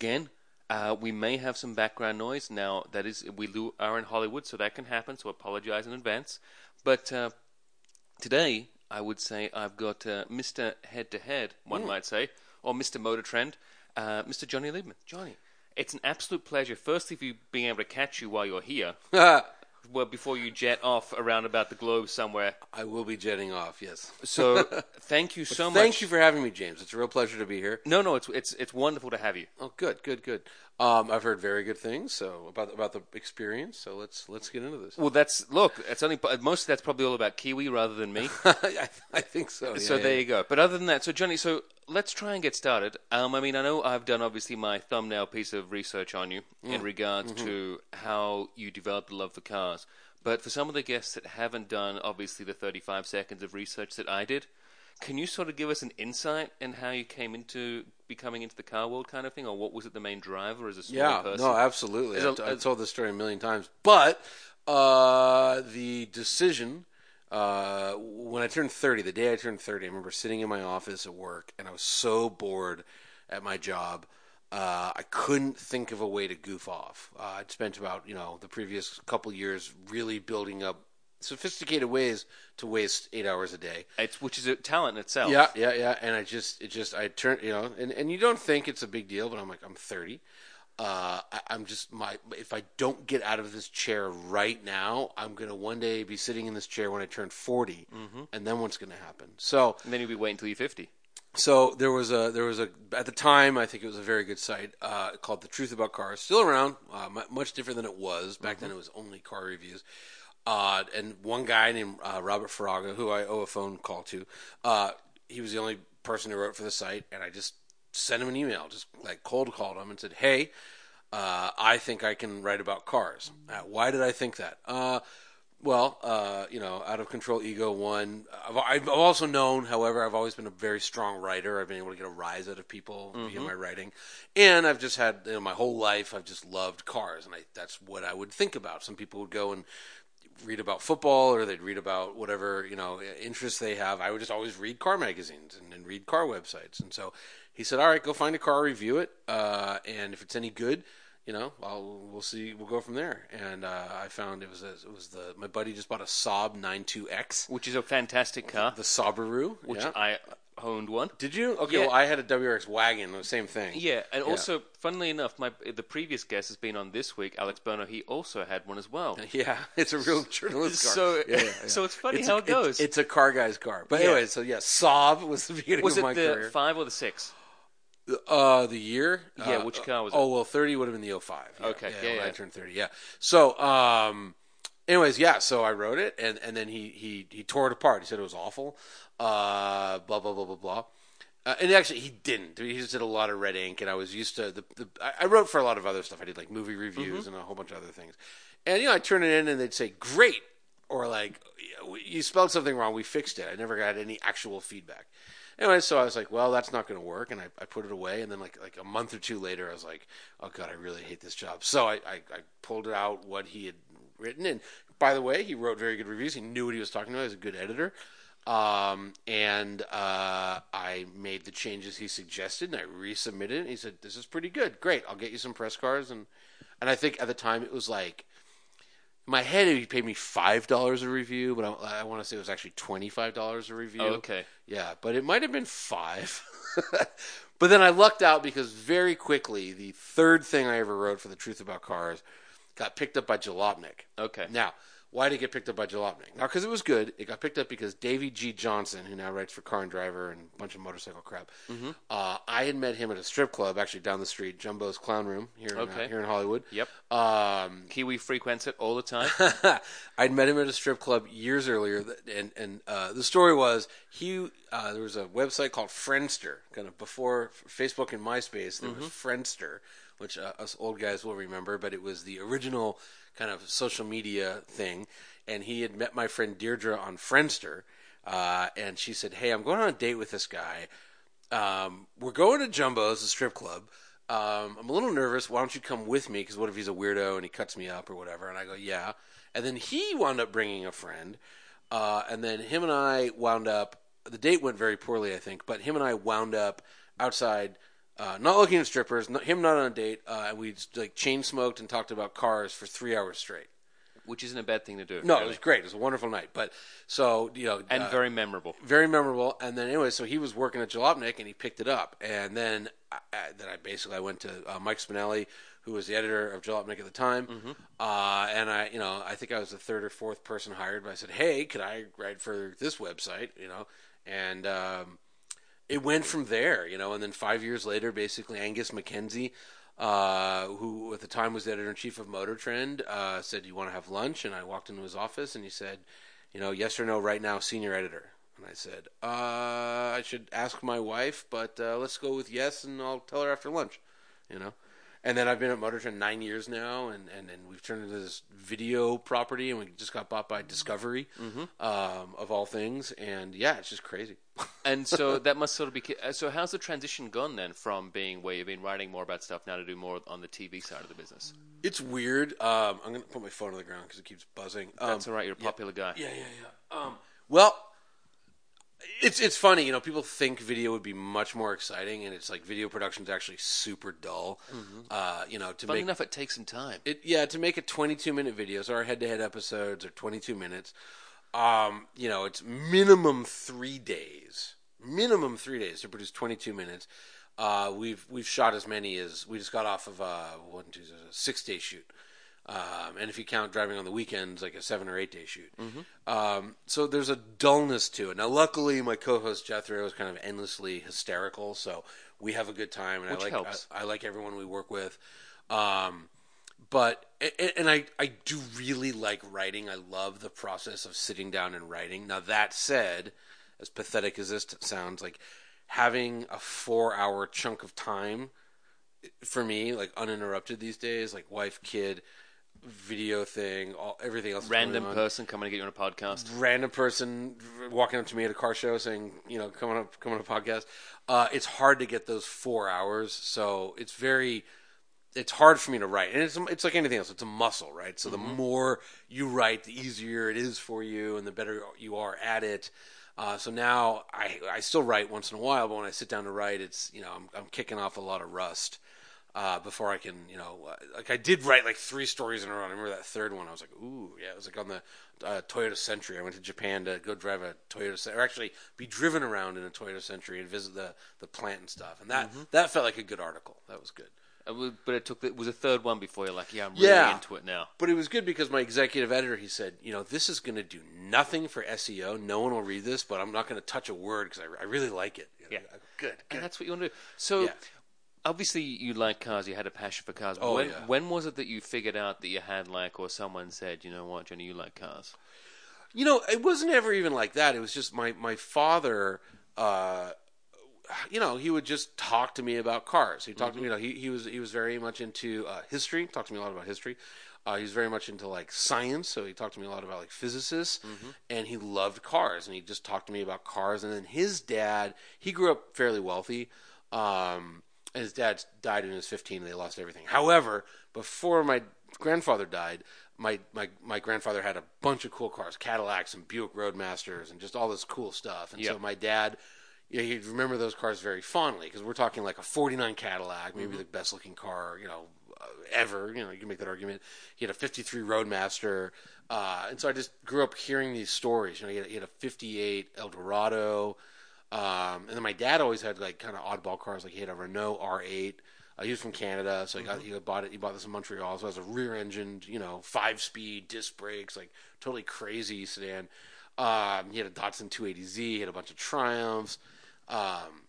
Again, uh, we may have some background noise. Now, that is, we are in Hollywood, so that can happen, so apologize in advance. But uh, today, I would say I've got uh, Mr. Head to Head, one might say, or Mr. Motor Trend, uh, Mr. Jonny Lieberman. Johnny, it's an absolute pleasure, firstly, for being able to catch you while you're here, well, before you jet off around about the globe somewhere. I will be jetting off. Yes. So, thank you so much. Thank you for having me, James. It's a real pleasure to be here. No, no, it's it's it's wonderful to have you. Oh, good, good, good. Um, I've heard very good things so about about the experience. So let's let's get into this. Well, that's look. It's only most of that's probably all about Kiwi rather than me. I, I think so. so yeah, there yeah. you go. But other than that, so Jonny, so let's try and get started. Um, I mean, I know I've done obviously my thumbnail piece of research on you Mm. in regards Mm-hmm. to how you developed the love for cars. But for some of the guests that haven't done obviously the 35 seconds of research that I did, can you sort of give us an insight in how you came into becoming into the car world kind of thing, or what was it the main driver as a small Yeah, person? no, absolutely. As I've, told this story a million times, but uh, the decision uh, when I turned thirty, the day I turned thirty, I remember sitting in my office at work, and I was so bored at my job. Uh, I couldn't think of a way to goof off. Uh, I'd spent about you know the previous couple years really building up sophisticated ways to waste eight hours a day. It's which is a talent in itself. Yeah, yeah, yeah. And I just, it just, I turned, you know, and, and you don't think it's a big deal, but I'm like, I'm 30. Uh, I, I'm just my. If I don't get out of this chair right now, I'm gonna one day be sitting in this chair when I turn 40, and then what's gonna happen? So, And then you'll be waiting until you're 50. so there was a there was a at the time I think it was a very good site uh, called The Truth About Cars, still around, uh, mu- much different than it was back then. It was only car reviews, uh, and one guy named uh, Robert Farago, who I owe a phone call to, uh, he was the only person who wrote for the site, and I just sent him an email, just like cold called him and said, "Hey, uh, I think I can write about cars." Uh, why did I think that? Uh, well, uh, you know, out of control ego one. I've, I've also known, however, I've always been a very strong writer. I've been able to get a rise out of people via my writing, and I've just had you know, my whole life. I've just loved cars, and I, that's what I would think about. Some people would go and read about football, or they'd read about whatever you know interests they have. I would just always read car magazines and, and read car websites, and so he said, "All right, go find a car, review it, uh, and if it's any good." you know, well, we'll see. We'll go from there. And uh, I found it was a, it was the my buddy just bought a Saab 92X, Which is a fantastic car, the Subaru. which yeah. I owned one. did you? Okay, Yeah. well, I had a WRX wagon, the same thing. Yeah, and also, funnily enough, my the previous guest has been on this week, Alex Bono. He also had one as well. Yeah, it's a real journalist car. So- yeah, yeah, yeah. so it's funny how a- it goes. It's, it's a car guy's car. But Yeah. anyway, so yeah, Saab was the beginning Was of it my the career. five or the six? Uh, the year? Yeah, Uh, which car was it? Oh, well, 30 would have been the 05. Yeah, Okay, yeah, when yeah. I turned 30, yeah. So, um, anyways, yeah, so I wrote it, and, and then he, he, he tore it apart. He said it was awful, uh, blah, blah, blah, blah, blah. Uh, and actually, he didn't. He just did a lot of red ink, and I was used to the. the I- wrote for a lot of other stuff. I did like movie reviews Mm-hmm. and a whole bunch of other things. And you know, I turn it in, and they'd say, "Great," or like, "You spelled something wrong. We fixed it." I never got any actual feedback. Anyway, so I was like, "Well, that's not going to work," and I, I put it away. And then like like a month or two later, I was like, "Oh God, I really hate this job." So I, I, I pulled it out what he had written, and by the way, he wrote very good reviews. He knew what he was talking about. He was a good editor. Um, and uh, I made the changes he suggested, and I resubmitted it. And he said, "This is pretty good. Great. I'll get you some press cards." And and I think at the time it was like in my head he paid me five dollars a review, but I, I want to say it was actually twenty five dollars a review. Oh, okay. Yeah, but it might have been five. but then I lucked out because very quickly the third thing I ever wrote for the Truth About Cars got picked up by Jalopnik. Okay. Now, why did it get picked up by Jalopnik? Now, because it was good. It got picked up because Davey G. Johnson, who now writes for Car and Driver and a bunch of motorcycle crap, Mm-hmm. uh, I had met him at a strip club actually down the street, Jumbo's Clown Room here in, uh, here in Hollywood. Yep. Um, Kiwi frequents it all the time. I'd met him at a strip club years earlier, and and uh, the story was he uh, there was a website called Friendster, kind of before Facebook and MySpace. There was Friendster, which uh, us old guys will remember, but it was the original kind of social media thing. And he had met my friend Deirdre on Friendster, uh, and she said, "Hey, I'm going on a date with this guy. Um, we're going to Jumbo's, a strip club." Um, I'm a little nervous. Why don't you come with me? Because what if he's a weirdo and he cuts me up or whatever? And I go, yeah. And then he wound up bringing a friend, uh, and then him and I wound up. The date went very poorly, I think, but him and I wound up outside, uh, not looking at strippers, not, him not on a date, uh, and we like chain smoked and talked about cars for three hours straight. Which isn't a bad thing to do. No, really. it was great. It was a wonderful night. But so you know, and uh, very memorable. very memorable. And then anyway, so he was working at Jalopnik and he picked it up. And then I, I, then I basically I went to uh, Mike Spinelli, who was the editor of Jalopnik at the time. Uh, and I, you know, I think I was the third or fourth person hired. But I said, hey, could I write for this website? You know, and um, it went from there. You know, and then five years later, basically Angus MacKenzie. Uh, who at the time was editor in chief of Motor Trend, uh, said, "You want to have lunch?" And I walked into his office, and he said, "You know, yes or no, right now, senior editor." And I said, uh, I should ask my wife, but uh, let's go with yes, and I'll tell her after lunch, you know. And then I've been at Motor Trend nine years now, and, and, and we've turned into this video property, and we just got bought by Discovery, um, of all things. And yeah, it's just crazy. And so that must sort of be. So how's the transition gone then from being where you've been writing more about stuff now to do more on the TV side of the business? it's weird. Um, I'm going to put my phone on the ground because it keeps buzzing. Um, That's all right. You're a popular guy. Yeah, yeah, yeah. Um, well, it's it's funny, you know. People think video would be much more exciting, and it's like video production is actually super dull. Uh, you know, to Funny make enough, it takes some time. it, yeah, to make a 22 minute video. So our head to head episodes are 22 minutes. Um, you know, it's minimum three days, minimum three days to produce 22 minutes. Uh, we've we've shot as many as we just got off of a one, two, a six day shoot. Um, and if you count driving on the weekends, like a seven or eight day shoot. Um, so there's a dullness to it. Now, luckily, my co-host Jethro is kind of endlessly hysterical, so we have a good time, and Which I like helps. I, I like everyone we work with. Um, but and, and I I do really like writing. I love the process of sitting down and writing. Now that said, as pathetic as this sounds, like having a four hour chunk of time for me, like uninterrupted these days, like wife, kid, video thing, all everything else. Random person coming to get you on a podcast. Random person walking up to me at a car show saying, you know, come on up, come on a podcast. Uh, it's hard to get those four hours, so it's very it's hard for me to write, and it's it's like anything else. It's a muscle, right? So the more you write, the easier it is for you, and the better you are at it. Uh, so now I I still write once in a while, but when I sit down to write, it's you know I'm I'm kicking off a lot of rust uh, before I can you know uh, like I did write like three stories in a row. I remember that third one. I was like, ooh, yeah, it was like on the uh, Toyota Century. I went to Japan to go drive a Toyota, or actually be driven around in a Toyota Century and visit the the plant and stuff, and that that felt like a good article. That was good. But it took it was a third one before you're like, yeah, I'm really Yeah. into it now. But it was good because my executive editor, he said, you know, this is going to do nothing for SEO. No one will read this, but I'm not going to touch a word because I, I really like it. You know, Yeah. Good. And that's what you want to do. So, Yeah. Obviously, you like cars. You had a passion for cars. Oh, when, yeah. when was it that you figured out that you had like, or someone said, you know what, Jonny, you like cars? You know, it wasn't ever even like that. It was just my my father. Uh, you know, he would just talk to me about cars. He talked to me. You know, he he was he was very much into uh, history. Talked to me a lot about history. Uh, he was very much into like science, so he talked to me a lot about like physicists, and he loved cars, and he just talked to me about cars. And then his dad, he grew up fairly wealthy. Um, his dad died when he was 15 and they lost everything. However, before my grandfather died, my, my, my grandfather had a bunch of cool cars, Cadillacs and Buick Roadmasters and just all this cool stuff. And so my dad, you know, he'd remember those cars very fondly because we're talking like a 49 Cadillac, maybe the best looking car, you know, uh, ever. You know, you can make that argument. He had a 53 Roadmaster. Uh, and so I just grew up hearing these stories. You know, he had, he had a 58 Eldorado. Um, and then my dad always had like kind of oddball cars. Like he had a Renault R8. Uh, he was from Canada, so he got he bought it. He bought this in Montreal. So it was a rear-engined, you know, five-speed disc brakes, like totally crazy sedan. Um, he had a Datsun 280Z. He had a bunch of Triumphs. Um,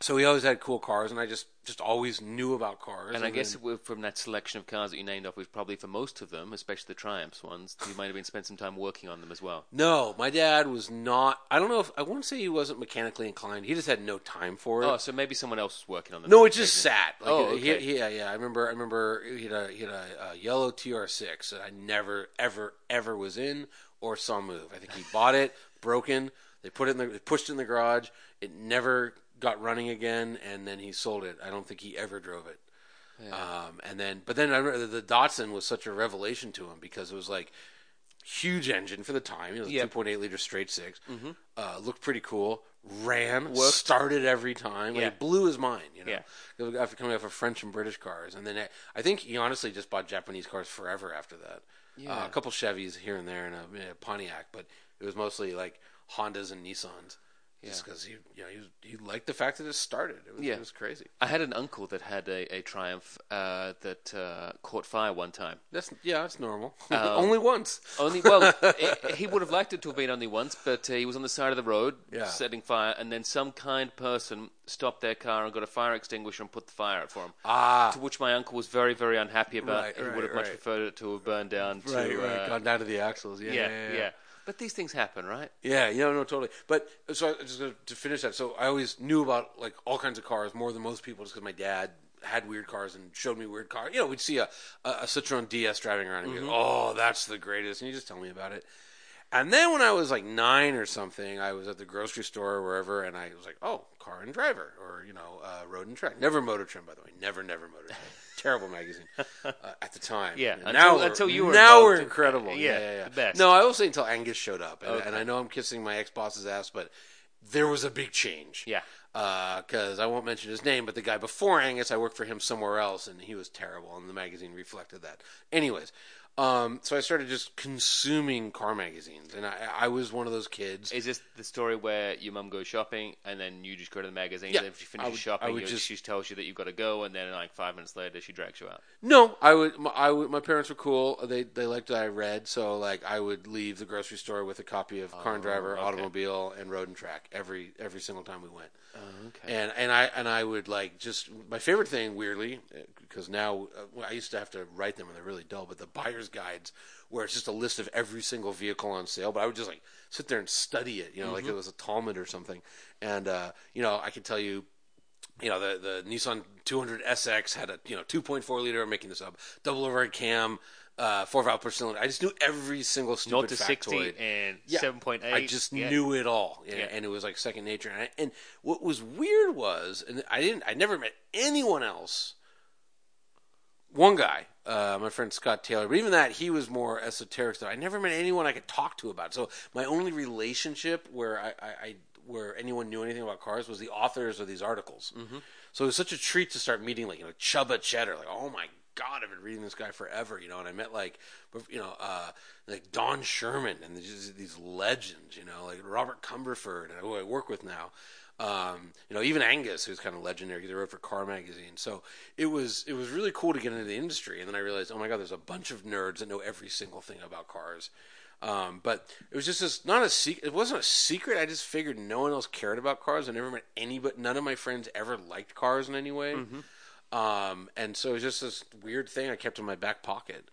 so he always had cool cars, and I just just always knew about cars. And I guess then- from that selection of cars that you named off, was probably for most of them, especially the Triumphs ones, you might have been spent some time working on them as well. no, my dad was not. I don't know if I won't say he wasn't mechanically inclined. He just had no time for it. Oh, so maybe someone else was working on them. No, it just sat. Like, Oh, he- he- yeah, yeah. I remember. I remember he had a he had a, a yellow TR6 that I never, ever, ever was in or saw move. I think he bought it broken. They put it in the they pushed it in the garage. It never got running again, and then he sold it. I don't think he ever drove it. Um, and then, but then I remember the Datsun was such a revelation to him because it was like huge engine for the time. It was Yeah. two point eight liter straight 6 Mm-hmm. Uh, looked pretty cool. Ran, started every time. Like, Yeah. It blew his mind. You know, Yeah. after coming off of French and British cars, and then I, I think he honestly just bought Japanese cars forever after that. Uh, a couple Chevys here and there, and a, a Pontiac, but it was mostly like Hondas and Nissans. Just because he, you know, he, was, he liked the fact that it started. It was, Yeah. it was crazy. I had an uncle that had a, a Triumph uh, that uh, caught fire one time. That's yeah, that's normal. Uh, Only once. Only well, he- he would have liked it to have been only once, but uh, he was on the side of the road Yeah. setting fire, and then some kind person stopped their car and got a fire extinguisher and put the fire out for him. Ah, To which my uncle was very, very unhappy about. Right, he right, would have much preferred it to have burned down. To, right, right. uh, Gone down to the axles. Yeah, yeah, yeah, yeah, yeah. But these things happen, right? Yeah, yeah, no, totally. But so I, just to- to finish that, so I always knew about like all kinds of cars more than most people, just because my dad had weird cars and showed me weird cars. You know, we'd see a, a, a Citroen DS driving around and we'd go, "Oh, that's the greatest," and you just tell me about it. And then when I was like nine or something, I was at the grocery store or wherever, and I was like, "Oh, Car and Driver," or you know, uh, Road and Track. Never Motor Trend, by the way. Never, never Motor Trend. Terrible magazine uh, at the time. Yeah, And until- now we're- until you were now we're incredible. yeah, Yeah, yeah, yeah. best. No, I will say until Angus showed up, and, Okay. and I know I'm kissing my ex boss's ass, but there was a big change. Yeah. Because I won't mention his name, but the guy before Angus, I worked for him somewhere else, and he was terrible, and the magazine reflected that. Anyways, um, so I started just consuming car magazines, and I, I was one of those kids. Is this the story where your mum goes shopping and then you just go to the magazine? Yeah. and if she I finishes would- shopping, I would you, just- she tells you that you've got to go, and then like five minutes later, she drags you out. No, I would. My, I would. My parents were cool. They they liked that I read, so like I would leave the grocery store with a copy of Car and Driver, okay. Automobile, and Road and Track every every single time we went. Okay. And and I and I would like just my favorite thing weirdly because now uh, well, I used to have to write them and they're really dull, but the buyer's guides where it's just a list of every single vehicle on sale. But I would just like sit there and study it, you know, like it was a Talmud or something. And uh, you know, I could tell you you know the the Nissan 200 SX had a you know 2.4 liter. I'm making this up. Double overhead cam, uh, four valve per cylinder. I just knew every single stupid to factoid. sixty and Yeah. seven point eight. I just yeah. knew it all, yeah, Yeah. and it was like second nature. And, I, and what was weird was, and I didn't, I never met anyone else. One guy, uh, my friend Scott Taylor, but even that, he was more esoteric stuff. I never met anyone I could talk to about. it. So my only relationship where I, I, I where anyone knew anything about cars was the authors of these articles. Mm-hmm. So it was such a treat to start meeting like you know Csaba Csere, like oh my god, I've been reading this guy forever, you know. And I met like you know uh, like Don Sherman and these, these legends, you know, like Robert Cumberford, who I work with now. Um, you know, even Angus, who's kind of legendary, he wrote for Car Magazine. So it was it was really cool to get into the industry. And then I realized, oh my god, there's a bunch of nerds that know every single thing about cars. Um, but it was just this, not a secret. It wasn't a secret. I just figured no one else cared about cars. I never met any, but None of my friends ever liked cars in any way. Um, and so it was just this weird thing I kept in my back pocket,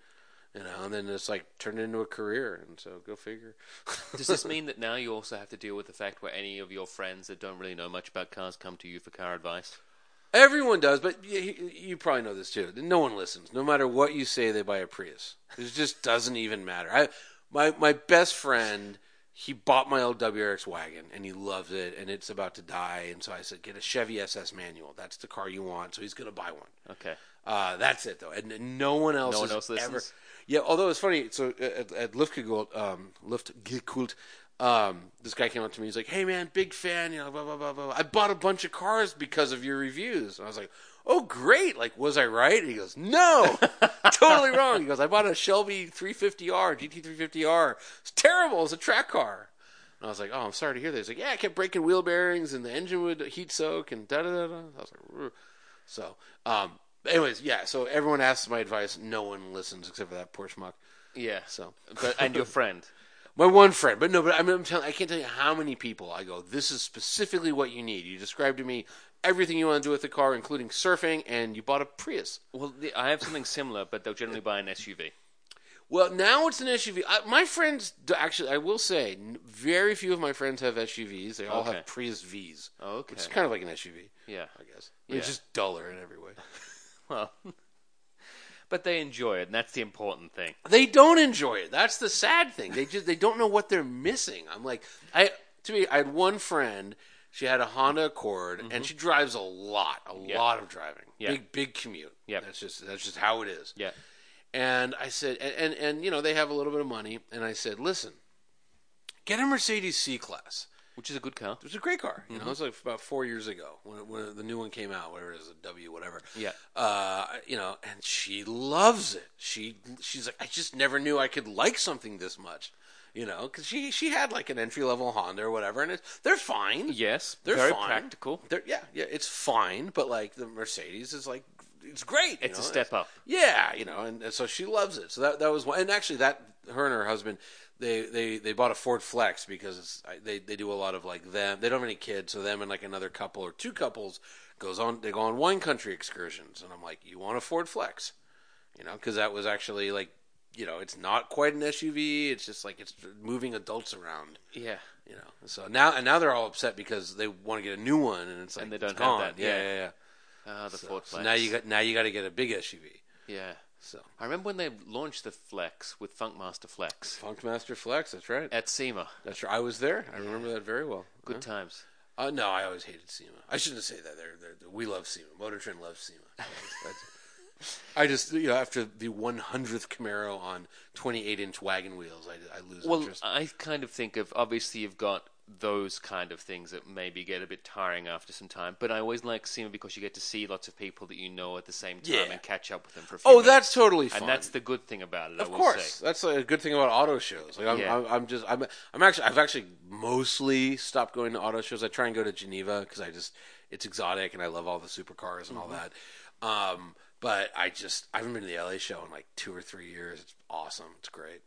you know. And then it's like turned into a career. And so go figure. Does this mean that now you also have to deal with the fact where any of your friends that don't really know much about cars come to you for car advice? Everyone does, but you, you probably know this too. No one listens. No matter what you say, they buy a Prius. It just doesn't even matter. I, my my best friend, he bought my old WRX wagon and he loves it, and it's about to die. And so I said, get a Chevy SS manual. That's the car you want. So he's gonna buy one. Okay. Uh, that's it though, and, no one else. No one else ever. listens? Yeah, although it's funny. So at, at Luftgekühlt, um, Luftgekühlt, um, this guy came up to me. He's like, "Hey man, big fan. You know, blah blah blah blah. I bought a bunch of cars because of your reviews." And I was like, "Oh great! Like, was I right?" And he goes, "No, totally wrong." He goes, "I bought a Shelby 350R, GT 350R. It's terrible. It's a track car." And I was like, "Oh, I'm sorry to hear this." He's like, "Yeah, I kept breaking wheel bearings, and the engine would heat soak, and da da da da." I was like, "Rrr." "So, um, anyways, yeah. So everyone asks my advice. No one listens except for that poor schmuck. Yeah. So But and your friend. my one friend, but no, but I mean, I'm telling, I can't tell you how many people I go. This is specifically what you need. You described to me everything you want to do with the car, including surfing, and you bought a Prius. Well, the, I have something similar, but they'll generally buy an SUV. Well, now it's an SUV. I, my friends, actually, I will say, n- very few of my friends have SUVs. They all Okay. have Prius V's. Oh, okay. It's kind of like an SUV, Yeah. I guess. It's Yeah. just duller in every way. Well, but they enjoy it, and that's the important thing. They don't enjoy it. That's the sad thing. They just they don't know what they're missing. I'm like, I to me, I had one friend. She had a Honda Accord, and she drives a lot, a Mm-hmm. Yeah. lot of driving. Yeah. Big big commute. Yeah. That's just that's just how it is. Yeah. And I said, and, and and you know they have a little bit of money, and I said, listen, get a Mercedes C class. Which is a good car. It was a great car. You know, it was like about four years ago when, when the new one came out, whatever it is, a W, whatever. Yeah. Uh, you know, and she loves it. She she's like, I just never knew I could like something this much. You know, because she she had like an entry level Honda or whatever, and it's, they're fine. Yes, they're very fine. practical. They're, yeah, yeah, it's fine. But like the Mercedes is like, it's great. It's a step up. yeah, you know, and, and so she loves it. So that that was one. And actually, that her and her husband, they they they bought a Ford Flex because it's, they they do a lot of like them. They don't have any kids, so them and like another couple or two couples goes on. They go on wine country excursions, and I'm like, you want a Ford Flex, you know, because that was actually like, you know, it's not quite an SUV. It's just like it's moving adults around. Yeah. You know, so now and now they're all upset because they want to get a new one, and it's like And they don't have gone. that, Yeah, yeah. yeah, yeah. Ah, the So, Ford so Flex. now you got now you got to get a big SUV. Yeah. So I remember when they launched the Flex with Funkmaster Flex Funkmaster Flex, that's right. at SEMA. That's right. I was there. I remember that very well. Good times. Uh, no, I always hated SEMA. I shouldn't say that. They're, they're, we love SEMA. Motor Trend loves SEMA. That's- I just, you know, after the 100th Camaro on 28 inch wagon wheels, I, I lose Well, interest. I kind of think of obviously you've got those kind of things that maybe get a bit tiring after some time, but I always like SEMA because you get to see lots of people that you know at the same time Yeah. and catch up with them for a few oh, minutes. that's totally fine. and that's the good thing about it. I Of course, say. that's a good thing about auto shows. Like I'm, Yeah. I'm, I'm just, I'm, I'm actually, I've actually mostly stopped going to auto shows. I try and go to Geneva because I just, it's exotic and I love all the supercars and all that. Um, but I just, I haven't been to the LA show in like two or three years. It's awesome. It's great.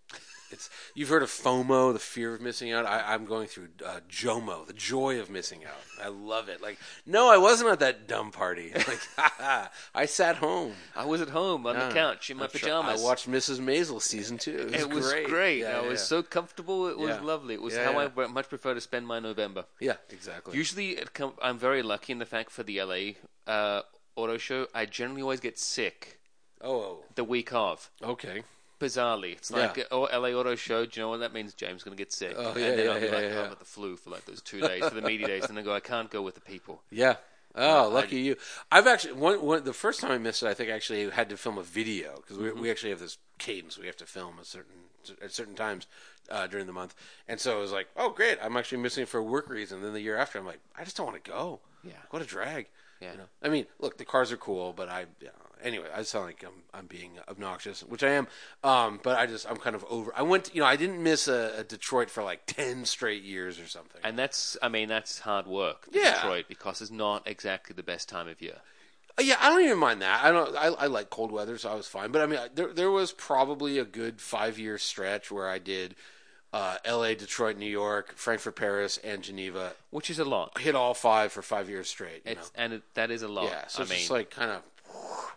It's you've heard of FOMO, the fear of missing out. I, I'm going through uh, JOMO, the joy of missing out. I love it. Like, no, I wasn't at that dumb party. Like, I sat home. I was at home on the couch in my I'm sure- pajamas. I watched Mrs. Maisel season two. It was, It was great. great. Yeah, I yeah, was so comfortable. It was Yeah. lovely. It was how. I much prefer to spend my November. yeah, exactly. Usually, it com- I'm very lucky in the fact for the LA uh, auto show, I generally always get sick oh, the week of. oh, okay. Bizarrely, it's like Yeah. oh, LA Auto Show. Do you know what that means? James is going to get sick, Oh, and yeah, then yeah, I'll be yeah, like, yeah, oh. I've got the flu for like those two days for the media days, and then go, I can't go with the people. Yeah. Oh, lucky you. I've actually one, one the first time I missed it, I think I actually had to film a video because we, we actually have this cadence we have to film at certain at certain times uh, during the month, and so it was like, oh great, I'm actually missing it for a work reason. Then the year after, I'm like, I just don't want to go. Yeah. what a drag. Yeah. You know? I mean, look, the cars are cool, but I, know, anyway, I sound like I'm I'm being obnoxious, which I am. Um, but I just I'm kind of over. I went, you know, I didn't miss a, a Detroit for like ten straight years or something. And that's, I mean, that's hard work, Yeah. Detroit, because it's not exactly the best time of year. Uh, Yeah, I don't even mind that. I don't. I, I like cold weather, so I was fine. But I mean, I- there there was probably a good five year stretch where I did uh, L.A., Detroit, New York, Frankfurt, Paris, and Geneva. Which is a lot. Hit all five for five years straight. You It's and it, that is a lot. Yeah, so I it's mean, just like kind of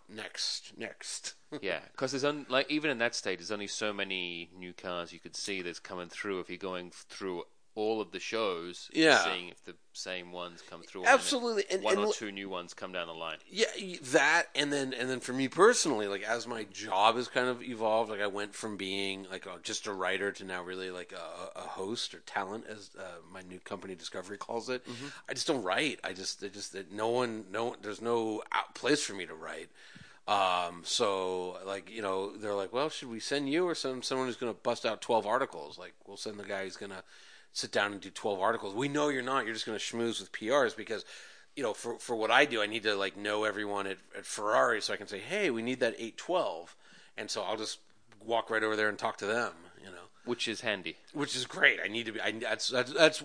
next, next. yeah, because there's on, like even in that state, there's only so many new cars you could see that's coming through if you're going through all of the shows. Yeah. seeing if the same ones come through. Absolutely, and- one and or two new ones come down the line. Yeah, that and then and then for me personally, like as my job has kind of evolved, like I went from being like a, just a writer to now really like a, a host or talent, as uh, my new company Discovery calls it. I just don't write. I just, I just that no one, no, there's no out place for me to write. Um, so like you know, they're like, well, should we send you or some someone who's going to bust out twelve articles? Like we'll send the guy who's going to sit down and do 12 articles. We know you're not. You're just going to schmooze with PRs because, you know, for, for what I do, I need to like know everyone at, at Ferrari so I can say, hey, we need that 812. And so I'll just walk right over there and talk to them, you know, Which is handy. which is great. I need to be, I, that's, that's, that's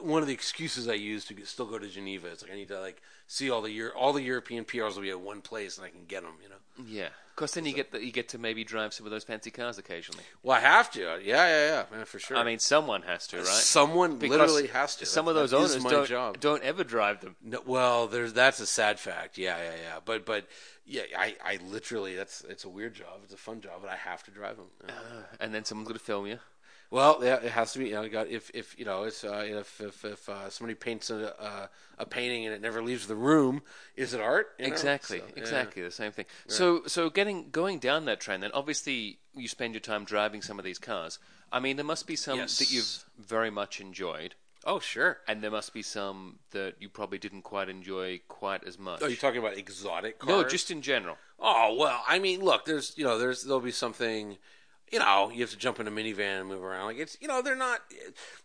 one of the excuses I use to get, still go to Geneva. It's like, I need to like see all the Euro, all the European PRs will be at one place and I can get them, you know. Yeah, because then you get the, you get to maybe drive some of those fancy cars occasionally. Well, I have to. Yeah, yeah, yeah, man, for sure. I mean, someone has to, right? someone Because literally has to. Some That- of those owners my don't job. don't ever drive them. No, well, there's that's a sad fact. Yeah, yeah, yeah. But but yeah, I, I literally that's it's a weird job. It's a fun job, but I have to drive them. Yeah. Uh, and then someone's going to film you. Well, yeah, it has to be. You know, got if if you know it's uh, if if, if uh, somebody paints a uh, a painting and it never leaves the room, is it art? You know? Exactly, So, yeah. exactly the same thing. So, so getting going down that train, then obviously you spend your time driving some of these cars. I mean, there must be some Yes. that you've very much enjoyed. Oh, sure. and there must be some that you probably didn't quite enjoy quite as much. Are you talking about exotic cars? no, just in general. Oh well, I mean, look, there's you know, there's there'll be something, you know, you have to jump in a minivan and move around. Like it's you know, they're not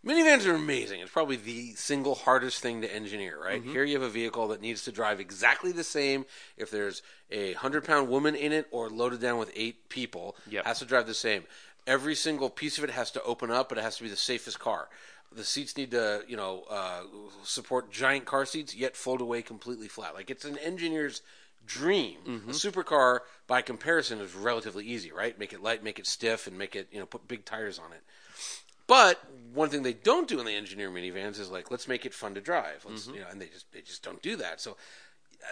minivans are amazing. It's probably the single hardest thing to engineer. Right here, you have a vehicle that needs to drive exactly the same. If there's a hundred pound woman in it or loaded down with eight people, Yep. has to drive the same. Every single piece of it has to open up, but it has to be the safest car. The seats need to, you know, uh, support giant car seats, yet fold away completely flat. Like it's an engineer's dream. A mm-hmm. supercar, by comparison, is relatively easy, right? Make it light, make it stiff, and make it, you know, put big tires on it. But one thing they don't do in the engineer minivans is like, let's make it fun to drive. Let's, mm-hmm. you know, and they just they just don't do that. So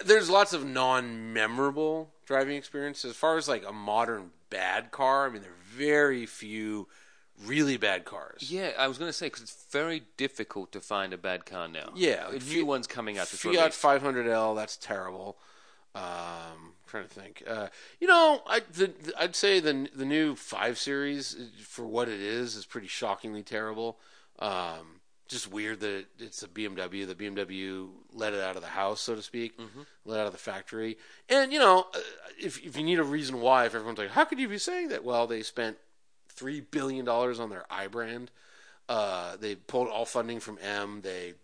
there's lots of non-memorable driving experiences. As far as like a modern bad car, I mean, there are very few really bad cars. Yeah, I was going to say because it's very difficult to find a bad car now. Yeah, a like new Fi- one's coming out. Fiat released. 500L, that's terrible. Um, trying to think. Uh, you know, I, the, I'd say the the new five series for what it is is pretty shockingly terrible. Um, just weird that it, it's a BMW. The BMW let it out of the house, so to speak, let it out of the factory. And you know, uh, if if you need a reason why, if everyone's like, "How could you be saying that?" Well, they spent three billion dollars on their i brand. Uh, they pulled all funding from M. They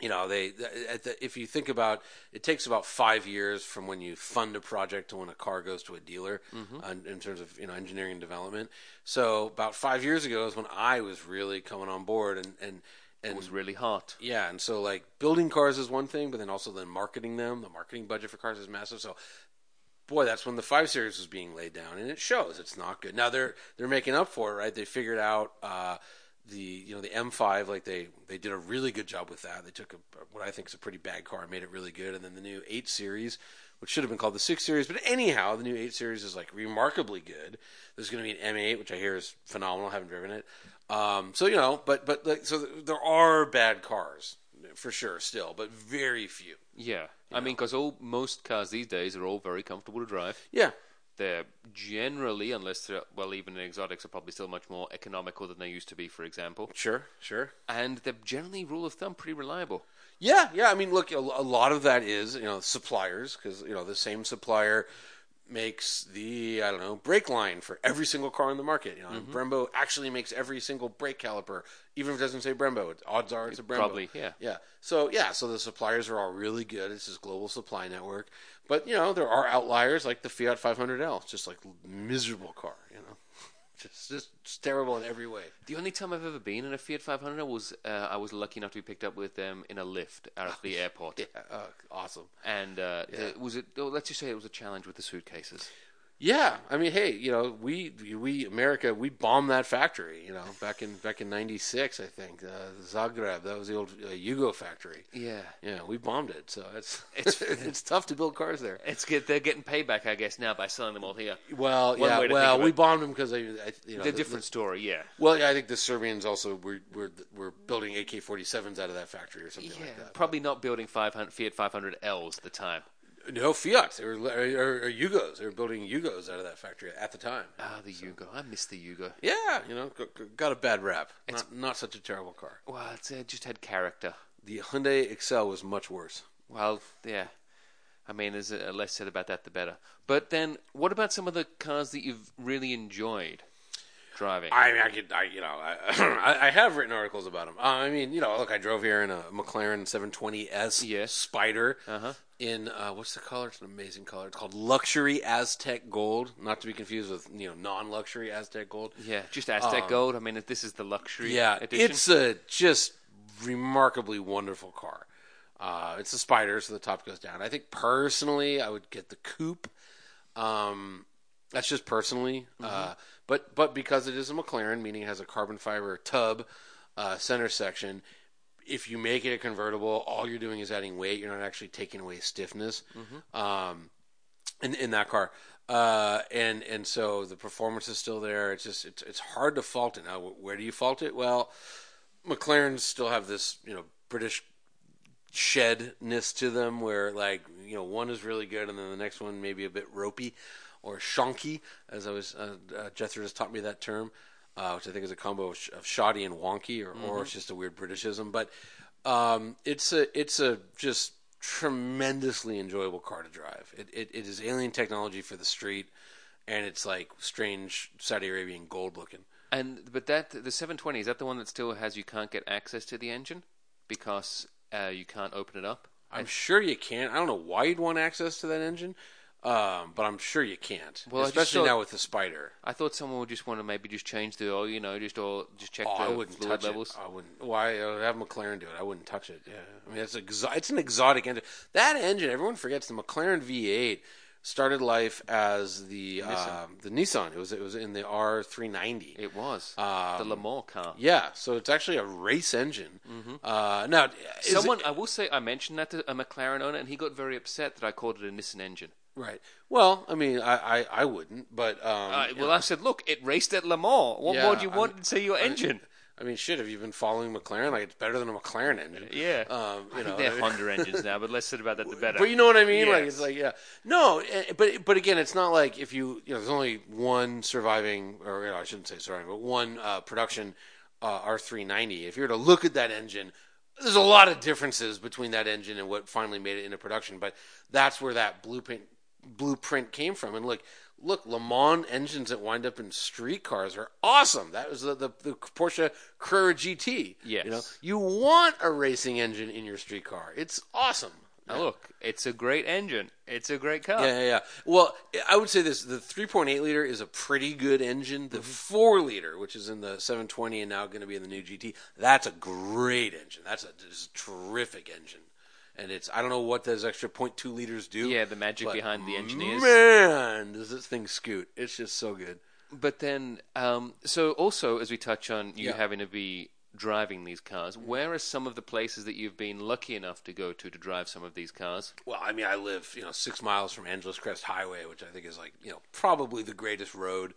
you know they at the, if you think about it takes about five years from when you fund a project to when a car goes to a dealer uh, in, in terms of you know engineering and development. So about five years ago is when i was really coming on board and and and It was really hot. yeah and so like building cars is one thing but then also then marketing them. The marketing budget for cars is massive. So boy that's when the five series was being laid down and it shows. It's not good. Now they're they're making up for it right? They figured out uh the you know the M5 like they they did a really good job with that. They took a, what I think is a pretty bad car and made it really good. And then the new 8 series, which should have been called the 6 series, but anyhow, the new 8 series is like remarkably good. There's going to be an M8 which I hear is phenomenal. I haven't driven it. Um, so you know, but but like, so there are bad cars for sure still, but very few. Yeah, I mean, because all most cars these days are all very comfortable to drive. Yeah. They're generally, unless they're well, even exotics are probably still much more economical than they used to be, for example. Sure, sure. And they're generally, rule of thumb, pretty reliable. Yeah, yeah. I mean, look, a, a lot of that is you know suppliers because you know the same supplier makes the I don't know brake line for every single car on the market. You know, and mm-hmm. Brembo actually makes every single brake caliper, even if it doesn't say Brembo. It, odds are it's a Brembo. Probably, yeah. Yeah. So yeah, so the suppliers are all really good. It's this global supply network. But you know, there are outliers like the Fiat 500L. It's just like miserable car. Just just, just terrible in every way. The only time I've ever been in a Fiat 500 was uh, I was lucky enough to be picked up with them in a lift out of the airport. Yeah, uh, awesome. And uh, Yeah. the, was it? Oh, let's just say it was a challenge with the suitcases. Yeah, I mean, hey, you know, we we America we bombed that factory. You know, back in back in '96, I think uh, Zagreb. That was the old uh, Yugo factory. Yeah, Yeah, we bombed it. So it's It's- it's tough to build cars there. it's good. They're getting payback, I guess, now by selling them all here. Well, One yeah, well, we bombed them because I, I, you know, They're a the- different story. Yeah, well, yeah, I think the Serbians also were were were building AK-47s out of that factory or something yeah. like that. Probably not building 500 Fiat 500Ls at the time. No, Fiat. They were or, or Yugos. They were building Yugos out of that factory at the time. Ah, the Yugo. I miss the Yugo. Yeah, you know, got a bad rap. Not, not such a terrible car. Well, it's uh, just had character. The Hyundai Excel was much worse. Well, yeah. I mean, there's uh, less said about that, the better. But then, what about some of the cars that you've really enjoyed driving? I mean, I could, I, you know, I, I have written articles about them. Uh, I mean, you know, look, I drove here in a McLaren 720S Yes. Spider Uh-huh. in uh, what's the color? It's an amazing color. It's called Luxury Aztec Gold, not to be confused with you know non-luxury Aztec Gold. yeah, just Aztec Gold. I mean, if this is the luxury Um, Yeah, edition. it's a just remarkably wonderful car. Uh, it's a Spider, so the top goes down. I think personally, I would get the coupe. Um, that's just personally, uh, but but because it is a McLaren, meaning it has a carbon fiber tub uh, center section. If you make it a convertible, all you're doing is adding weight. You're not actually taking away stiffness. Um, in in that car. Uh, and and so the performance is still there. It's just it's it's hard to fault it. Now, where do you fault it? Well, McLarens still have this you know British shedness to them, where like you know one is really good, and then the next one maybe a bit ropey or shonky, as I was uh, uh, Jethro has taught me that term. uh, which I think is a combo of, sh- of shoddy and wonky, or, Mm-hmm. or it's just a weird Britishism. But um, it's a it's a just tremendously enjoyable car to drive. It, it it is alien technology for the street, and it's like strange Saudi Arabian gold looking. And but that the 720 is that the one that still has you can't get access to the engine because uh, you can't open it up. I'm sure you can. I don't know why you'd want access to that engine, um, but I'm sure you can't. Well, especially saw- now with the Spider. I thought someone would just want to maybe just change the oil, you know, just all just check Oh, the I wouldn't fluid touch levels. it. I wouldn't. Why uh, have McLaren do it? I wouldn't touch it. Yeah, I mean it's exo- it's an exotic engine. That engine, everyone forgets the McLaren V8 started life as the Nissan. um, the Nissan. It was it was in the R390. It was Um, the Le Mans car. yeah, so it's actually a race engine. Uh, now, Mm-hmm. Someone, it- I will say, I mentioned that to a McLaren owner, and he got very upset that I called it a Nissan engine. Right? Well, I mean, I I, I wouldn't, but um, Uh, well, know. I said, look, it raced at Le Mans. What Yeah, more do you I want mean- to say your engine? I mean, shit. Have you been following McLaren? Like, it's better than a McLaren engine. Yeah, Um, you I know, think they're Honda engines now, but less said about that, the better. But you know what I mean? Like it's like yeah, no, eh, but but again, it's not like if you you know there's only one surviving or you know, I shouldn't say surviving, but one uh, production uh, R390. If you were to look at that engine, there's a lot of differences between that engine and what finally made it into production. But that's where that blueprint blueprint came from. And look, look, Le Mans engines that wind up in street cars are awesome. That was the the, the Porsche Carrera GT. Yes. you know, you want a racing engine in your street car. It's awesome. Now look, it's a great engine. It's a great car. Yeah, yeah, yeah. Well, I would say this: the 3.8 liter is a pretty good engine. Mm-hmm. The four liter, which is in the 720 and now going to be in the new GT, that's a great engine. That's a, just a terrific engine. And it's I don't know what those extra 0.2 liters do. Yeah, the magic behind the engineers. Man, does this thing scoot? It's just so good. But then, um, so also as we touch on you Yeah. having to be driving these cars, where are some of the places that you've been lucky enough to go to to drive some of these cars? Well, I mean, I live you know six miles from Angeles Crest Highway, which I think is like you know probably the greatest road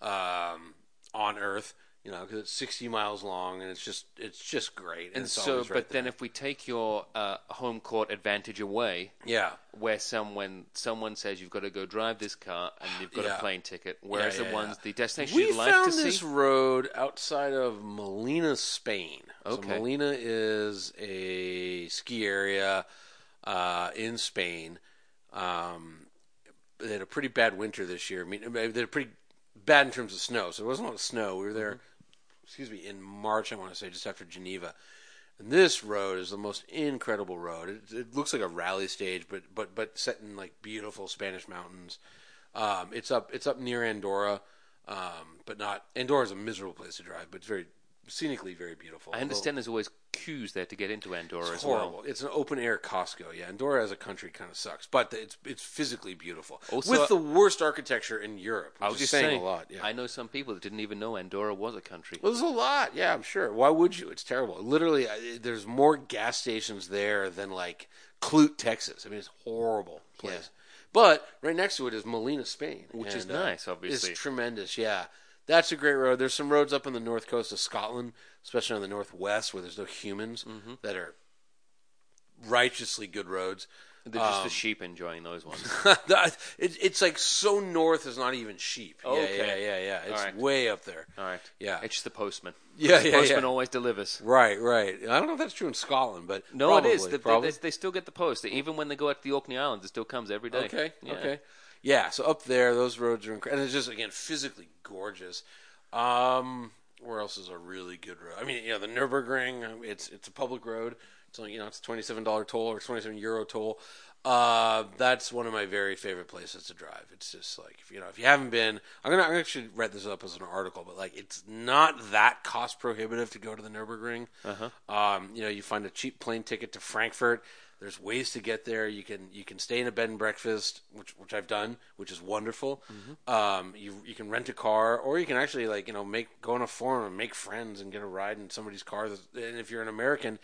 um, on Earth. You know, because it's sixty miles long and it's just it's just great. And, And so, right but then if we take your uh, home court advantage away, yeah, where someone someone says you've got to go drive this car and you've got Yeah. a plane ticket, whereas Yeah, the yeah, ones the destination we you'd like found to this see. road outside of Molina, Spain. Okay. So Molina is a ski area uh, in Spain. Um, they had a pretty bad winter this year. I mean, they had pretty bad in terms of snow. So there wasn't a lot of snow. We were there, Mm-hmm. Excuse me, in March. I want to say just after Geneva. And this road is the most incredible road. It, it looks like a rally stage, but but but set in like beautiful Spanish mountains. Um, it's up it's up near Andorra, um, but not Andorra is a miserable place to drive, but it's very scenically very beautiful. I understand there's always queues there to get into Andorra Although as it's horrible. well. It's an open air Costco. Yeah, Andorra as a country kind of sucks, but it's it's physically beautiful Also- with the worst architecture in Europe. I was is just saying saying, a lot. Yeah. I know some people that didn't even know Andorra was a country. Well, there's a lot. Yeah, I'm sure. Why would you? It's terrible. Literally, I- there's more gas stations there than like Clute, Texas. I mean, it's a horrible place. But right next to it is Molina, Spain, Which is and, uh, nice, obviously. It's tremendous. Yeah, that's a great road. There's some roads up on the north coast of Scotland, especially on the northwest, where there's no humans, Mm-hmm. that are righteously good roads. They're just Um, the sheep enjoying those ones. It, it's like so north is not even sheep. Yeah, Okay. yeah, yeah, yeah. It's right. way up there. All right. Yeah. It's just the postman. Yeah, the yeah, postman yeah. always delivers. Right, right. I don't know if that's true in Scotland, but No, probably, it is. Probably. they, they still get the post. Even when they go out to the Orkney Islands, it still comes every day. Okay, Yeah. okay. Yeah, so up there, those roads are incredible. And it's just, again, physically gorgeous. Um, where else is a really good road? I mean, you know, the Nürburgring, um, it's it's a public road. It's only, you know, it's a $27 toll or 27 euro toll. Uh, that's one of my very favorite places to drive. It's just like, if, you know, if you haven't been, I'm going to actually write this up as an article, but like, it's not that cost prohibitive to go to the Nürburgring. Uh-huh. Um, you know, you find a cheap plane ticket to Frankfurt. There's ways to get there. You can you can stay in a bed and breakfast, which which I've done, which is wonderful. Um, you you can rent a car, or you can actually like you know make go on a forum and make friends and get a ride in somebody's car. And if you're an American,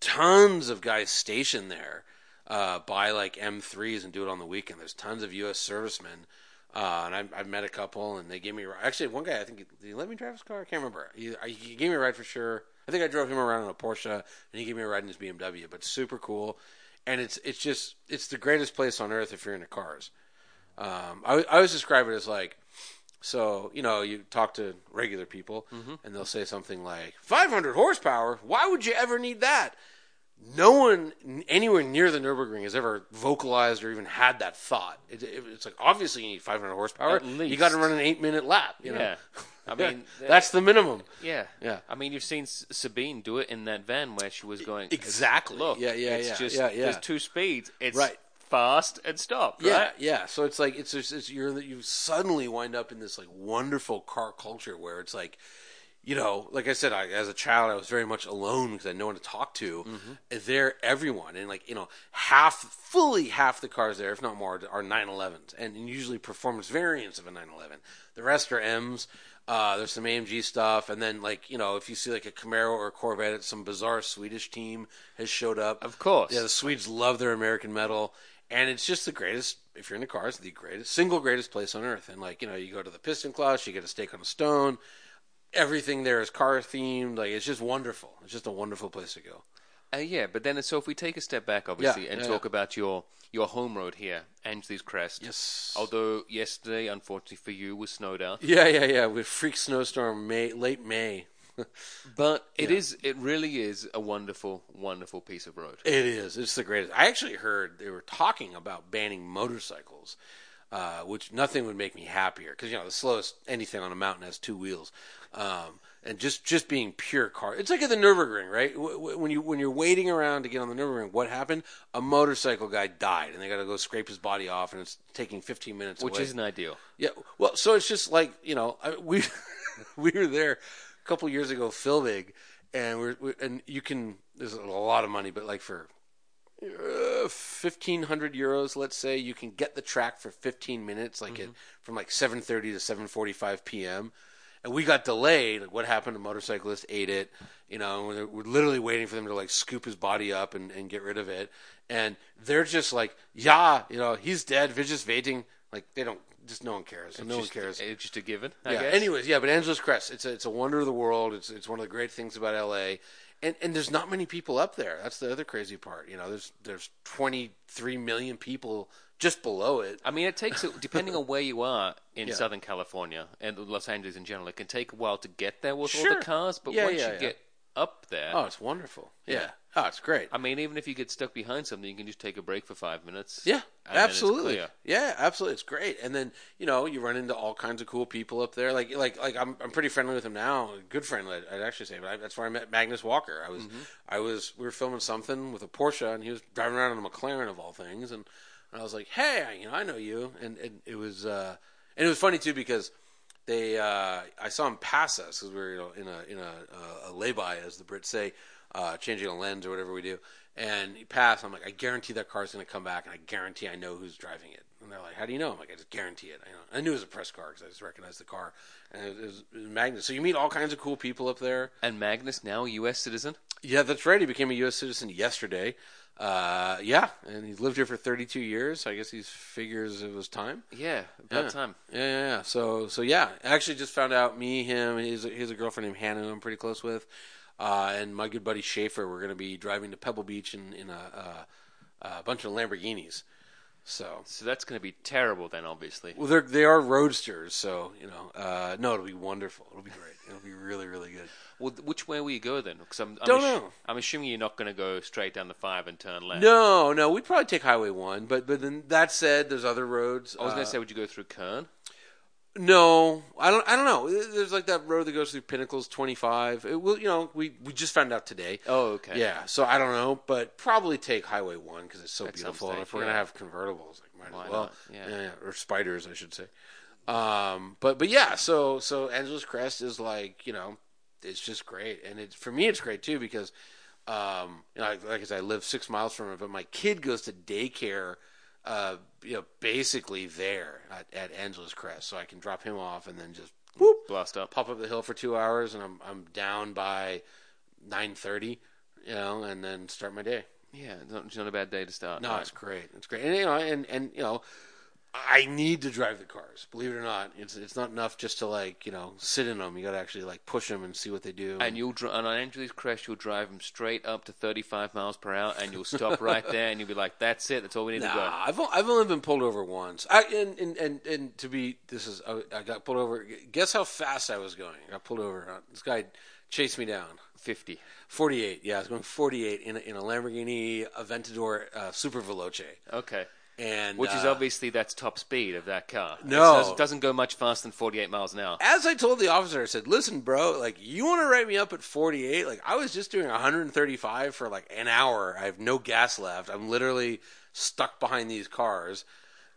tons of guys stationed there uh, buy like M3s and do it on the weekend. There's tons of U.S. servicemen. Uh, and I, I've met a couple, and they gave me. Actually, one guy, I think, did he let me drive his car? I can't remember. He, he gave me a ride for sure. I think I drove him around in a Porsche, and he gave me a ride in his BMW. But super cool, and it's it's just it's the greatest place on earth if you're into cars. Um, I, I always describe it as like So you know, you talk to regular people, Mm-hmm. and they'll say something like 500 horsepower. Why would you ever need that? No one anywhere near the Nurburgring has ever vocalized or even had that thought. It, it- it's like obviously you need 500 horsepower. You got to run an eight minute lap. You know? Yeah. I mean, that's the minimum. yeah, Yeah. I mean, you've seen S- Sabine do it in that van where she was going Exactly. Look, Yeah, yeah, it's yeah, just yeah, yeah. there's two speeds. It's Right. fast and stop. Yeah, right? yeah. So it's like it's just it's, you're you suddenly wind up in this like wonderful car culture where it's like, you know, like I said, I, as a child, I was very much alone because I had no one to talk to. And They're everyone, and like you know, half, fully half the cars there, if not more, are 911s, and, and usually performance variants of a 911. The rest are M's. Uh, there's some AMG stuff, and then like you know, if you see like a Camaro or a Corvette, some bizarre Swedish team has showed up. Of course. Yeah, the Swedes love their American metal, and it's just the greatest. If you're into cars, the greatest, single greatest place on earth. And like you know, you go to the Pistenklause, you get a steak on a stone. Everything there is car themed. Like it's just wonderful. It's just a wonderful place to go. Uh, yeah, but then so if we take a step back, obviously, Yeah, and yeah, talk yeah. about your your home road here, Angeles Crest. Yes. Although yesterday, unfortunately for you, was snowed out. Yeah, yeah, yeah. With freak snowstorm, May, late May. But it is, it really is a wonderful, wonderful piece of road. It is. It's the greatest. I actually heard they were talking about banning motorcycles, uh, which nothing would make me happier because you know the slowest anything on a mountain has two wheels, um, and just just being pure car. It's like at the Nurburgring, right? When you when you're waiting around to get on the Nurburgring, what happened? A motorcycle guy died, and they got to go scrape his body off, and it's taking 15 minutes. Which away. isn't ideal. Yeah, well, so it's just like you know, I, we we were there a couple years ago, filming, and we're, we and you can. There's a lot of money, but like for uh, fifteen hundred euros, let's say, you can get the track for fifteen minutes, like it from like seven thirty to seven forty five p.m. And we got delayed. Like, what happened? A motorcyclist ate it. You know, we're, we're literally waiting for them to like scoop his body up and, and get rid of it. And they're just like, yeah, you know, he's dead. Just waiting. Like they don't. Just no one cares. no one cares. It's just a given. I Yeah. guess. Anyways, yeah, but Angeles Crest, it's a, it's a wonder of the world. It's it's one of the great things about LA, and and there's not many people up there. That's the other crazy part. You know, there's there's 23 million people just below it. I mean, it takes, a- depending on where you are in Yeah. Southern California and Los Angeles in general, it can take a while to get there with all the cars. But Yeah, once yeah, you get up there, Oh, it's wonderful. Yeah. Yeah. Oh, it's great. I mean, even if you get stuck behind something, you can just take a break for five minutes. Yeah, and then it's absolutely. Yeah, absolutely. It's great. And then you know you run into all kinds of cool people up there. Like like like I'm I'm pretty friendly with him now. Good friend, I'd, I'd actually say. But I, that's where I met Magnus Walker. I was Mm-hmm. I was we were filming something with a Porsche, and he was driving around in a McLaren of all things. And, and I was like, hey, I- you know, I know you. And, and it was uh, and it was funny too because. They, uh, I saw him pass us because we were you know, in a in a, uh, a lay-by, as the Brits say, uh, changing a lens or whatever we do. And he passed. I'm like, I guarantee that car's going to come back, and I guarantee I know who's driving it. And they're like, How do you know? I'm like, I just guarantee it. I, know. I knew it was a press car because I just recognized the car, and it was, it was Magnus. So you meet all kinds of cool people up there. And Magnus, now a U.S. citizen. Yeah, that's right. He became a U.S. citizen yesterday. Uh, yeah, and he's lived here for 32 years. I guess he figures it was time. Yeah, about Yeah. time. Yeah, yeah, yeah. So, so yeah, I actually just found out me, him, he's a, he's a girlfriend named Hannah who I'm pretty close with, uh, and my good buddy Schaefer. We're going to be driving to Pebble Beach in, in a, a, a bunch of Lamborghinis. So, So that's going to be terrible then, obviously. well, they're they are roadsters, so you know, uh, no, it'll be wonderful. It'll be great. It'll be really, really good. Well, which way will you go then? Because I'm, I'm Don't assu- know. I'm assuming you're not going to go straight down the five and turn left. No, no, we'd probably take Highway One, but but then that said, there's other roads. I was going Uh, to say, would you go through Kern? No, I don't. I don't know. There's like that road that goes through Pinnacles 25. It will, you know, we we just found out today. Oh, okay. Yeah, so I don't know, but probably take Highway One because it's so At some beautiful. and stage, if we're yeah. gonna have convertibles, like might Why as well. not? Yeah. or spiders, I should say. Um, but but yeah, so so Angeles Crest is like you know, it's just great, and it for me it's great too because, um, you know, like, like I said, I live six miles from it, but my kid goes to daycare. Uh, you know, basically there at, at Angeles Crest, so I can drop him off and then just whoop, Blast up. pop up the hill for two hours, and I'm I'm down by nine thirty, you know, and then start my day. Yeah, it's not, it's not a bad day to start. No, right? it's great. It's great, and you know, and and you know, I need to drive the cars. Believe it or not, it's it's not enough just to like you know sit in them. You got to actually like push them and see what they do. And you'll dri- on an Angeles Crest, you'll drive them straight up to 35 miles per hour, and you'll stop right there, and you'll be like, "That's it. That's all we need to go." Nah, I've o- I've only been pulled over once. I and and and, and to be this is I, I got pulled over. Guess how fast I was going? I got pulled over. Uh, This guy chased me down. 50. 48. Yeah, I was going 48 in a, in a Lamborghini Aventador uh, Super Veloce. Okay. And Which is uh, obviously that's top speed of that car. No. it doesn't, doesn't go much faster than 48 miles an hour. as I told the officer, I said, "Listen, bro, like you want to write me up at 48? Like I was just doing 135 for like an hour. I have no gas left. I'm literally stuck behind these cars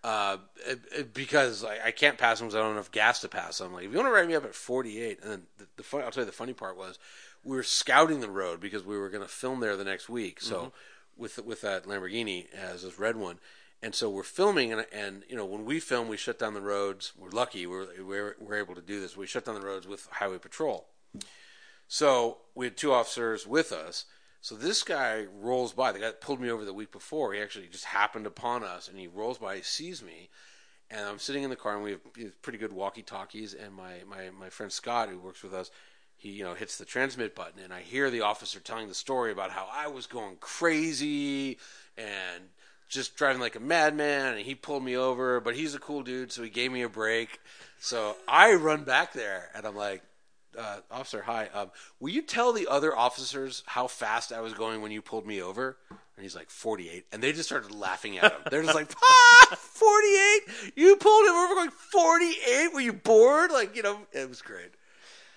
uh, it- it- because like, I can't pass them because I don't have enough gas to pass them. Like if you want to write me up at 48, and then the, the fun, I'll tell you the funny part was we were scouting the road because we were going to film there the next week. So with with that Lamborghini as this red one. And so we're filming, and, and you know when we film, we shut down the roads. We're lucky; we're, we're we're able to do this. We shut down the roads with highway patrol. So we had two officers with us. So this guy rolls by. The guy that pulled me over the week before, he actually just happened upon us, and he rolls by. He sees me, and I'm sitting in the car, and we have pretty good walkie talkies. And my, my my friend Scott, who works with us, he you know hits the transmit button, and I hear the officer telling the story about how I was going crazy and just driving like a madman, and he pulled me over. But he's a cool dude, so he gave me a break. So I run back there, and I'm like, uh, officer, hi. Um, will you tell the other officers how fast I was going when you pulled me over? And he's like, 48. And they just started laughing at him. They're just like, ah, 48? You pulled him over going 48? Were you bored? Like, you know, it was great.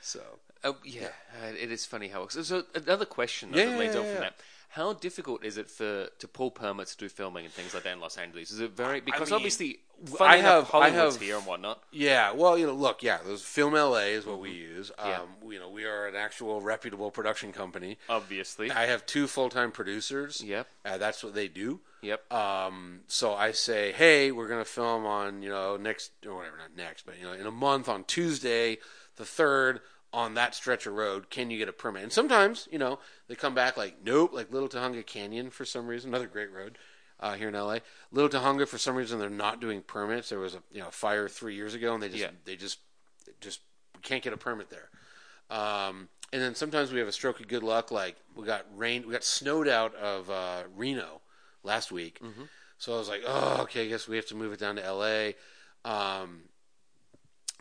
So, Oh, yeah, uh, it is funny how. So, so another question Yeah, that leads yeah, on yeah, from that: How difficult is it for to pull permits to do filming and things like that in Los Angeles? Is it very because mean, obviously, I have- I have- here and whatnot. yeah, well, you know, look, yeah, those Film LA is what we use. Um, Yeah. You know, we are an actual reputable production company. Obviously, I have two full time producers. Yep. Uh, that's what they do. yep. Um, so I say, hey, we're gonna film on you know next or whatever, not next, but you know in a month on Tuesday, the third on that stretch of road. Can you get a permit? And sometimes you know they come back like, nope, like Little Tujunga Canyon for some reason, another great road. Uh, here in LA, Little Tujunga for some reason they're not doing permits. There was a you know fire three years ago, and they just Yeah. they just just can't get a permit there. Um, and then sometimes we have a stroke of good luck, like we got rain, we got snowed out of uh, Reno last week. So I was like, oh, okay, I guess we have to move it down to L.A. Um,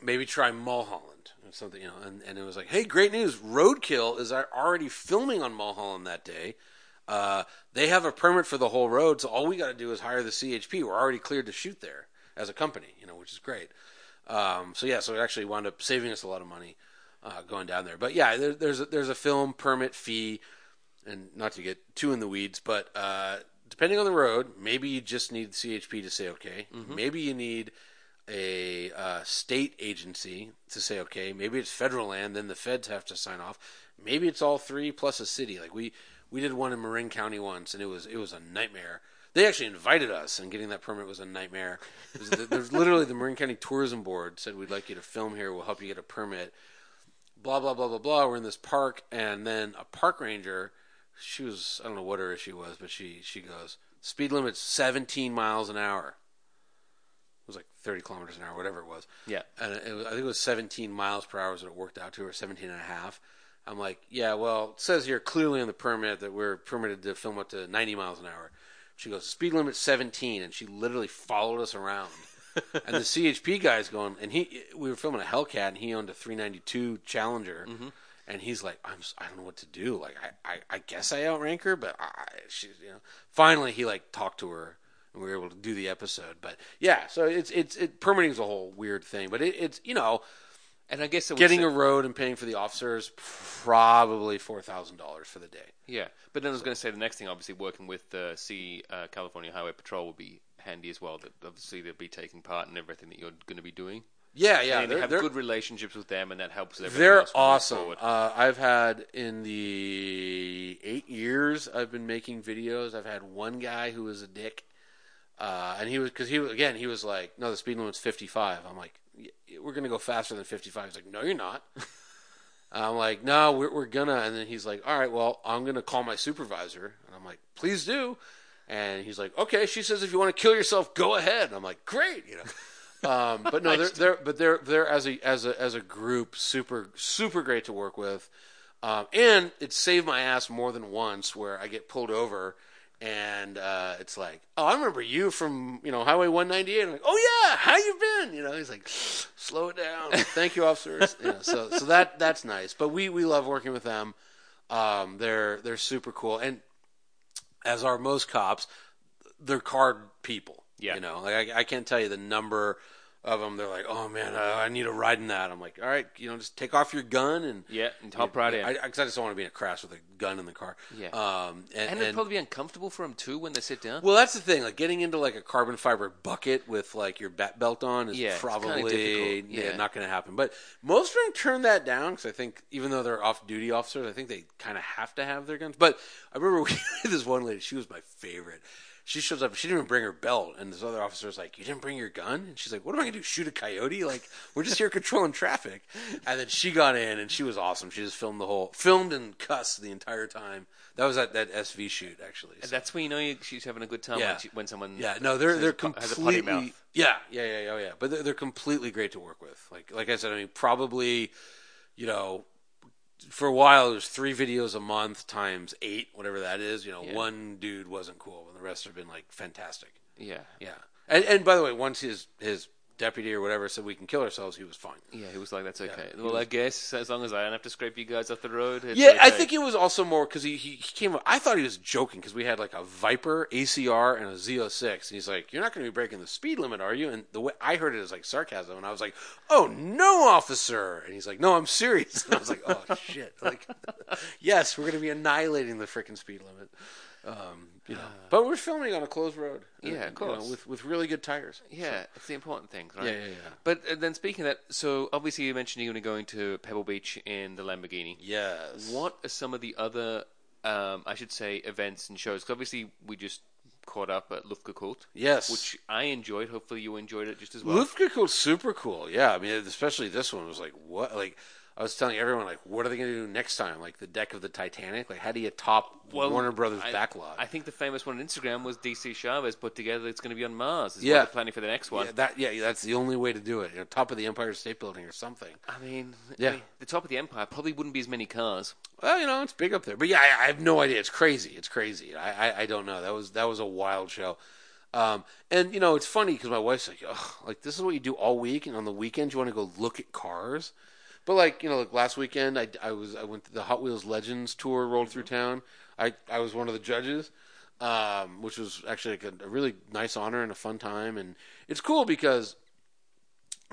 maybe try Mulholland something, you know. And, and it was like, hey, great news! Roadkill is already filming on Mulholland that day. Uh, they have a permit for the whole road, so all we got to do is hire the CHP. We're already cleared to shoot there as a company, you know, which is great. Um, so yeah, so it actually wound up saving us a lot of money uh, going down there. But yeah, there, there's a, there's a film permit fee, and not to get too in the weeds, but uh, depending on the road, maybe you just need CHP to say okay. Maybe you need a uh, state agency to say okay. Maybe it's federal land, then the feds have to sign off. Maybe it's all three plus a city. Like we we did one in Marin County once, and it was it was a nightmare. They actually invited us, and getting that permit was a nightmare. There's literally the Marin County Tourism Board said we'd like you to film here. We'll help you get a permit. Blah blah blah blah blah. We're in this park, and then a park ranger. She was I don't know what her issue was, but she she goes speed limit's 17 miles an hour. It was like 30 kilometers an hour, whatever it was. Yeah. And it was, I think it was 17 miles per hour is what it worked out to, or 17 and a half. I'm like, yeah, well, it says here clearly in the permit that we're permitted to film up to 90 miles an hour. She goes, speed limit 17, and she literally followed us around. and the CHP guy's going, and he, we were filming a Hellcat, and he owned a 392 Challenger, mm-hmm. and he's like, I'm, I don't know what to do. Like, I, I, I guess I outrank her, but I, she's, you know. Finally, he like talked to her, and we were able to do the episode. But yeah, so it's, it's, it permitting is a whole weird thing, but it, it's, you know, And I guess getting say- a road and paying for the officers probably four thousand dollars for the day. Yeah, but then I was going to say the next thing, obviously, working with the C uh, California Highway Patrol will be handy as well. That obviously they'll be taking part in everything that you're going to be doing. Yeah, yeah, and they're, have good relationships with them, and that helps. They're awesome. Uh, I've had in the eight years I've been making videos. I've had one guy who was a dick, uh, and he was because he was again he was like, no, the speed limit's fifty five. I'm like, "Y- we're gonna go faster than fifty five. He's like, no, you're not. I'm like, no, we're, we're gonna. And then he's like, all right, well, I'm gonna call my supervisor. And I'm like, please do. And he's like, okay. She says, if you want to kill yourself, go ahead. And I'm like, great, you know. Um, but no, they're, they're but they're they're as a as a as a group super super great to work with, um, and it saved my ass more than once where I get pulled over and uh, it's like, oh, I remember you from you know Highway 198. I'm like, oh yeah, how you been? You know, he's like, slow it down. Thank you, officers. you know, so so that that's nice. But we we love working with them. Um, they're they're super cool, and as are most cops, they're card people. Yeah. you know, like I, I can't tell you the number of them. They're like, oh man, I, I need a ride in that. I'm like, all right, you know, just take off your gun and Yeah, and hop right in. I, I, I just don't want to be in a crash with a gun in the car. Yeah. um, and, and it'd probably be uncomfortable for them too when they sit down. well, that's the thing. Like getting into like a carbon fiber bucket with like your bat belt on is Yeah, probably yeah. Yeah. not going to happen. But most of them turn that down because I think even though they're off-duty officers, I think they kind of have to have their guns. But I remember we this one lady. She was my favorite. She shows up. She didn't even bring her belt, and this other officer's like, "You didn't bring your gun?" And she's like, "What am I gonna do? Shoot a coyote? Like we're just here controlling traffic." And then she got in, and she was awesome. She just filmed the whole, filmed and cussed the entire time. That was at that SV shoot actually. So- That's when you know you, she's having a good time Yeah. when, she, when someone. yeah, no, they're they're po- has a potty completely mouth. yeah, yeah, yeah, yeah, yeah. But they're, they're completely great to work with. Like like I said, I mean, probably you know, for a while there's three videos a month times eight, whatever that is. You know, Yeah. one dude wasn't cool, and the rest have been like fantastic. Yeah, Yeah, and and by the way, once his his deputy or whatever said we can kill ourselves, he was fine. yeah. He was like, "That's okay." he well, was- I guess as long as I don't have to scrape you guys off the road. Yeah, I think it was also more because he, he he came. I thought he was joking because we had like a Viper ACR and a Z06, and he's like, "You're not going to be breaking the speed limit, are you?" And the way I heard it is like sarcasm, and I was like, "Oh no, officer!" And he's like, "No, I'm serious." And I was like, "Oh shit!" Like, yes, we're going to be annihilating the freaking speed limit. Um, you know, but we're filming on a closed road. Yeah, of you know, with with really good tires. Yeah, it's the important things, right? Yeah, yeah, yeah. But uh, then speaking of that, so obviously you mentioned you're going to go into Pebble Beach in the Lamborghini. Yes. What are some of the other, um, I should say, events and shows? 'Cause obviously we just caught up at Luftgekühlt, Yes. which I enjoyed. Hopefully you enjoyed it just as well. Luftgekühlt's super cool. Yeah, I mean, especially this one was like, what? Like, I was telling everyone, like, what are they going to do next time? Like the deck of the Titanic? Like, how do you top Warner Brothers I, backlog? I think the famous one on Instagram was DC Chavez put together. It's going to be on Mars. Is Yeah. what they're planning for the next one. yeah, that yeah, that's the only way to do it. You know, top of the Empire State Building or something. I mean, Yeah. I mean, the top of the empire probably wouldn't be as many cars. Well, you know, it's big up there. But yeah, I, I have no idea. It's crazy. It's crazy. I, I, I don't know. That was that was a wild show. Um, and you know, it's funny because my wife's like, oh, like this is what you do all week, and on the weekends you want to go look at cars. But like you know, like last weekend, I, I was I went to the Hot Wheels Legends tour, rolled through town. I I was one of the judges, um, which was actually like a, a really nice honor and a fun time. And it's cool because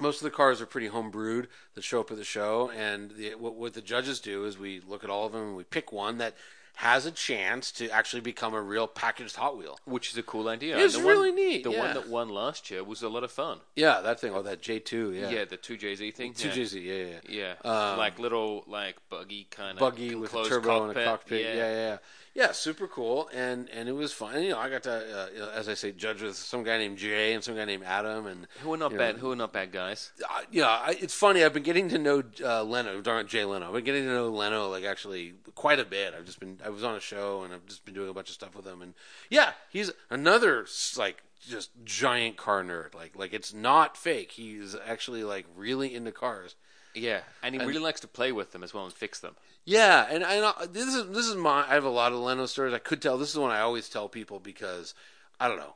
most of the cars are pretty home brewed that show up at the show, and the, what, what the judges do is we look at all of them and we pick one that has a chance to actually become a real packaged Hot Wheel. Which is a cool idea. It's the really one, neat, The yeah. one that won last year was a lot of fun. Yeah, that thing. Oh, that J two. Yeah, Yeah, the two JZ thing. two yeah. JZ. Yeah, yeah, yeah. Yeah, Um, like little like buggy kind of buggy with a turbo cockpit. and a cockpit. Yeah. Yeah, yeah, yeah. Super cool, and and it was fun. And, you know, I got to, uh, you know, as I say, judge with some guy named Jay and some guy named Adam, and Who are not you bad? know, Who are not bad guys? uh, yeah, I, it's funny. I've been getting to know uh, Leno. We're Jay Leno. I've been getting to know Leno like actually quite a bit. I've just been. I was on a show and I've just been doing a bunch of stuff with him. And yeah, he's another like just giant car nerd. Like like it's not fake. He's actually like really into cars. Yeah, and he really likes to play with them as well and fix them. Yeah, and I know this is this is my. I have a lot of Leno stories. I could tell. This is one I always tell people because I don't know.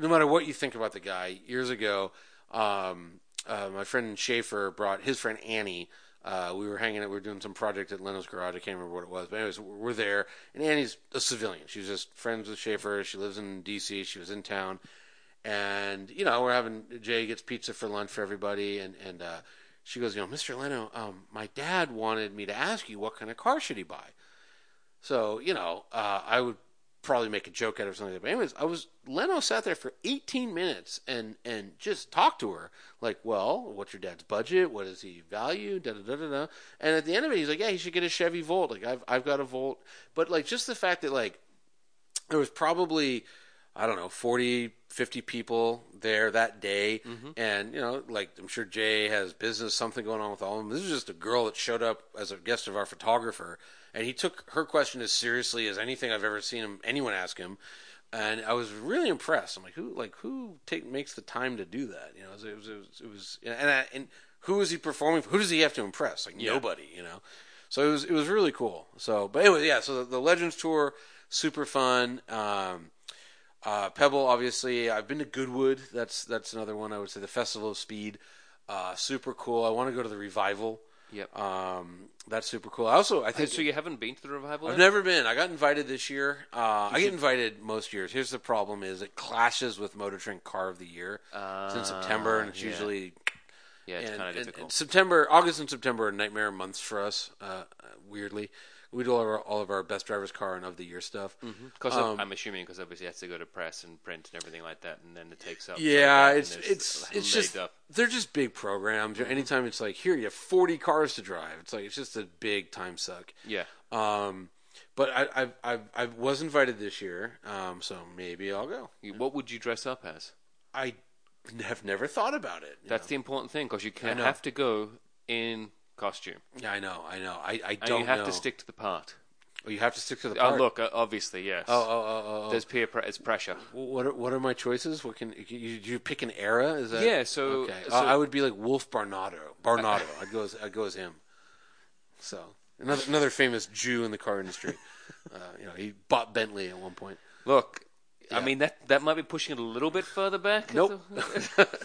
No matter what you think about the guy, years ago, um, uh, my friend Schaefer brought his friend Annie. Uh, we were hanging out. We were doing some project at Leno's garage. I can't remember what it was, but anyways, we're there. And Annie's a civilian. She was just friends with Schaefer. She lives in D.C. She was in town, and you know we're having Jay gets pizza for lunch for everybody, and and uh, she goes, you know, Mr. Leno, um, my dad wanted me to ask you what kind of car should he buy. So you know, uh, I would probably make a joke out of something. But anyways, I was Leno sat there for 18 minutes and and just talked to her like, well, what's your dad's budget? What does he value? Da da da da da. And at the end of it, he's like, yeah, he should get a Chevy Volt. Like I've I've got a Volt, but like just the fact that like there was probably I don't know 40 50 people there that day and you know like I'm sure Jay has business something going on with all of them this is just a girl that showed up as a guest of our photographer and he took her question as seriously as anything I've ever seen him anyone ask him and I was really impressed. I'm like, who like who take makes the time to do that? You know, it was it was, it was, it was and I, and who is he performing? for? Who does he have to impress? Like Yeah. nobody, you know. So it was it was really cool. So, but anyway, yeah. So the, the Legends tour, super fun. Um, uh, Pebble, obviously, I've been to Goodwood. That's that's another one I would say. The Festival of Speed, uh, super cool. I want to go to the Revival. Yep. Um, that's super cool. I also I think so you haven't been to the revival? I've then? never been. I got invited this year. Uh, I get invited most years. Here's the problem: is it clashes with Motor Trend Car of the Year. it's in September, and it's yeah. usually Yeah, it's kind of difficult. and September, August, and September are nightmare months for us. Uh, uh, weirdly, we do all of our, all of our best drivers car and of the year stuff. Because um, I'm assuming because obviously it has to go to press and print and everything like that, and then it takes up. Yeah, it's it's it's just up. they're just big programs. Anytime it's like here you have forty cars to drive, it's like it's just a big time suck. Yeah. Um, but I I I, I was invited this year, um, so maybe I'll go. What would you dress up as? I have never thought about it. That's the important thing because you can know. have to go in costume, yeah, I know, I know. I, I and don't you have know. to stick to the part. Oh, you have to stick to the Oh, part. look, uh, obviously, yes. Oh, oh, oh, oh, oh. There's peer pre- it's pressure. What are, what are my choices? What can you, you pick an era? Is that Yeah, so- okay? so- I would be like Woolf Barnato. Barnato. I'd go as I'd go as him. So another another famous Jew in the car industry. uh, you know, he bought Bentley at one point. Look, I mean that that might be pushing it a little bit further back. Nope.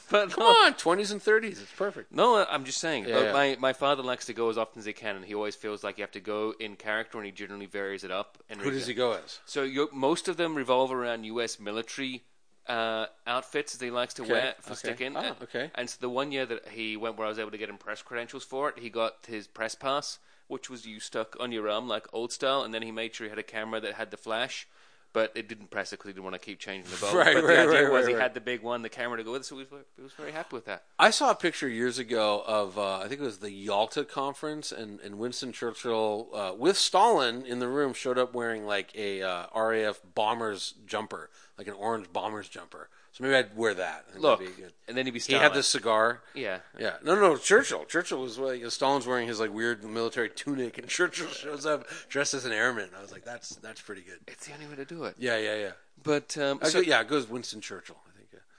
but Come no. on, twenties and thirties. It's perfect. No, I'm just saying. Yeah, yeah. My my father likes to go as often as he can, and he always feels like you have to go in character, and he generally varies it up. And Who does he go as? So most of them revolve around U.S. military uh, outfits that he likes to Okay, wear for okay. stick in. Ah, okay. And so the one year that he went where I was able to get him press credentials for it, he got his press pass, which was you stuck on your arm like old style, and then he made sure he had a camera that had the flash. But it didn't press it because he didn't want to keep changing the bulb. Right, but right, the idea right, was right, he had the big one, the camera to go with it, so he was, he was very happy with that. I saw a picture years ago of uh, I think it was the Yalta conference, and, and Winston Churchill uh, with Stalin in the room showed up wearing like a uh, RAF bombers jumper, like an orange bombers jumper. So maybe I'd wear that. I think Look, that'd be good. and then he'd be He had the cigar. Yeah. Yeah, no, no, Churchill. Churchill was like Stalin's wearing his like weird military tunic, and Churchill shows up dressed as an airman. I was like, that's that's pretty good. It's the only way to do it. Yeah, yeah, yeah. But um, so, go, yeah, it goes Winston Churchill.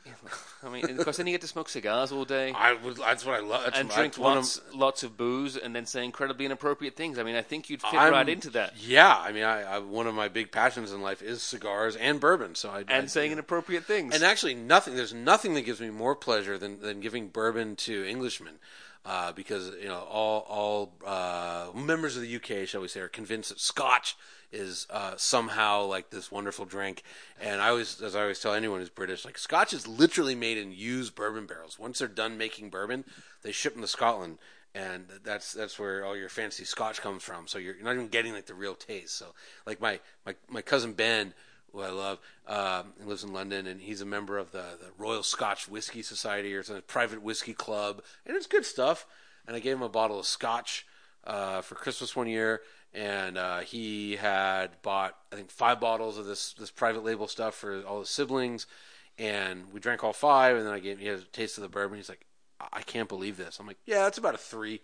I think. Yeah. I mean, because then you get to smoke cigars all day. I would. That's what I love. That's and my- drink one of- lots, lots of booze, and then say incredibly inappropriate things. I mean, I think you'd fit I'm- right into that. Yeah, I mean, I, I one of my big passions in life is cigars and bourbon. So I And I- saying inappropriate things. and actually nothing. There's nothing that gives me more pleasure than than giving bourbon to Englishmen. Uh, because you know all all uh, members of the UK, shall we say, are convinced that Scotch is uh, somehow like this wonderful drink. And I always, as I always tell anyone who's British, like Scotch is literally made in used bourbon barrels. Once they're done making bourbon, they ship them to Scotland, and that's that's where all your fancy Scotch comes from. So you're, you're not even getting like the real taste. So like my my my cousin Ben who I love. Um, he lives in London, and he's a member of the, the Royal Scotch Whiskey Society, or some private whiskey club, and it's good stuff. And I gave him a bottle of Scotch uh, for Christmas one year, and uh, he had bought I think five bottles of this this private label stuff for all his siblings, and we drank all five, and then I gave he had a taste of the bourbon. He's like, I, can't believe this. I'm like, yeah, it's about a three,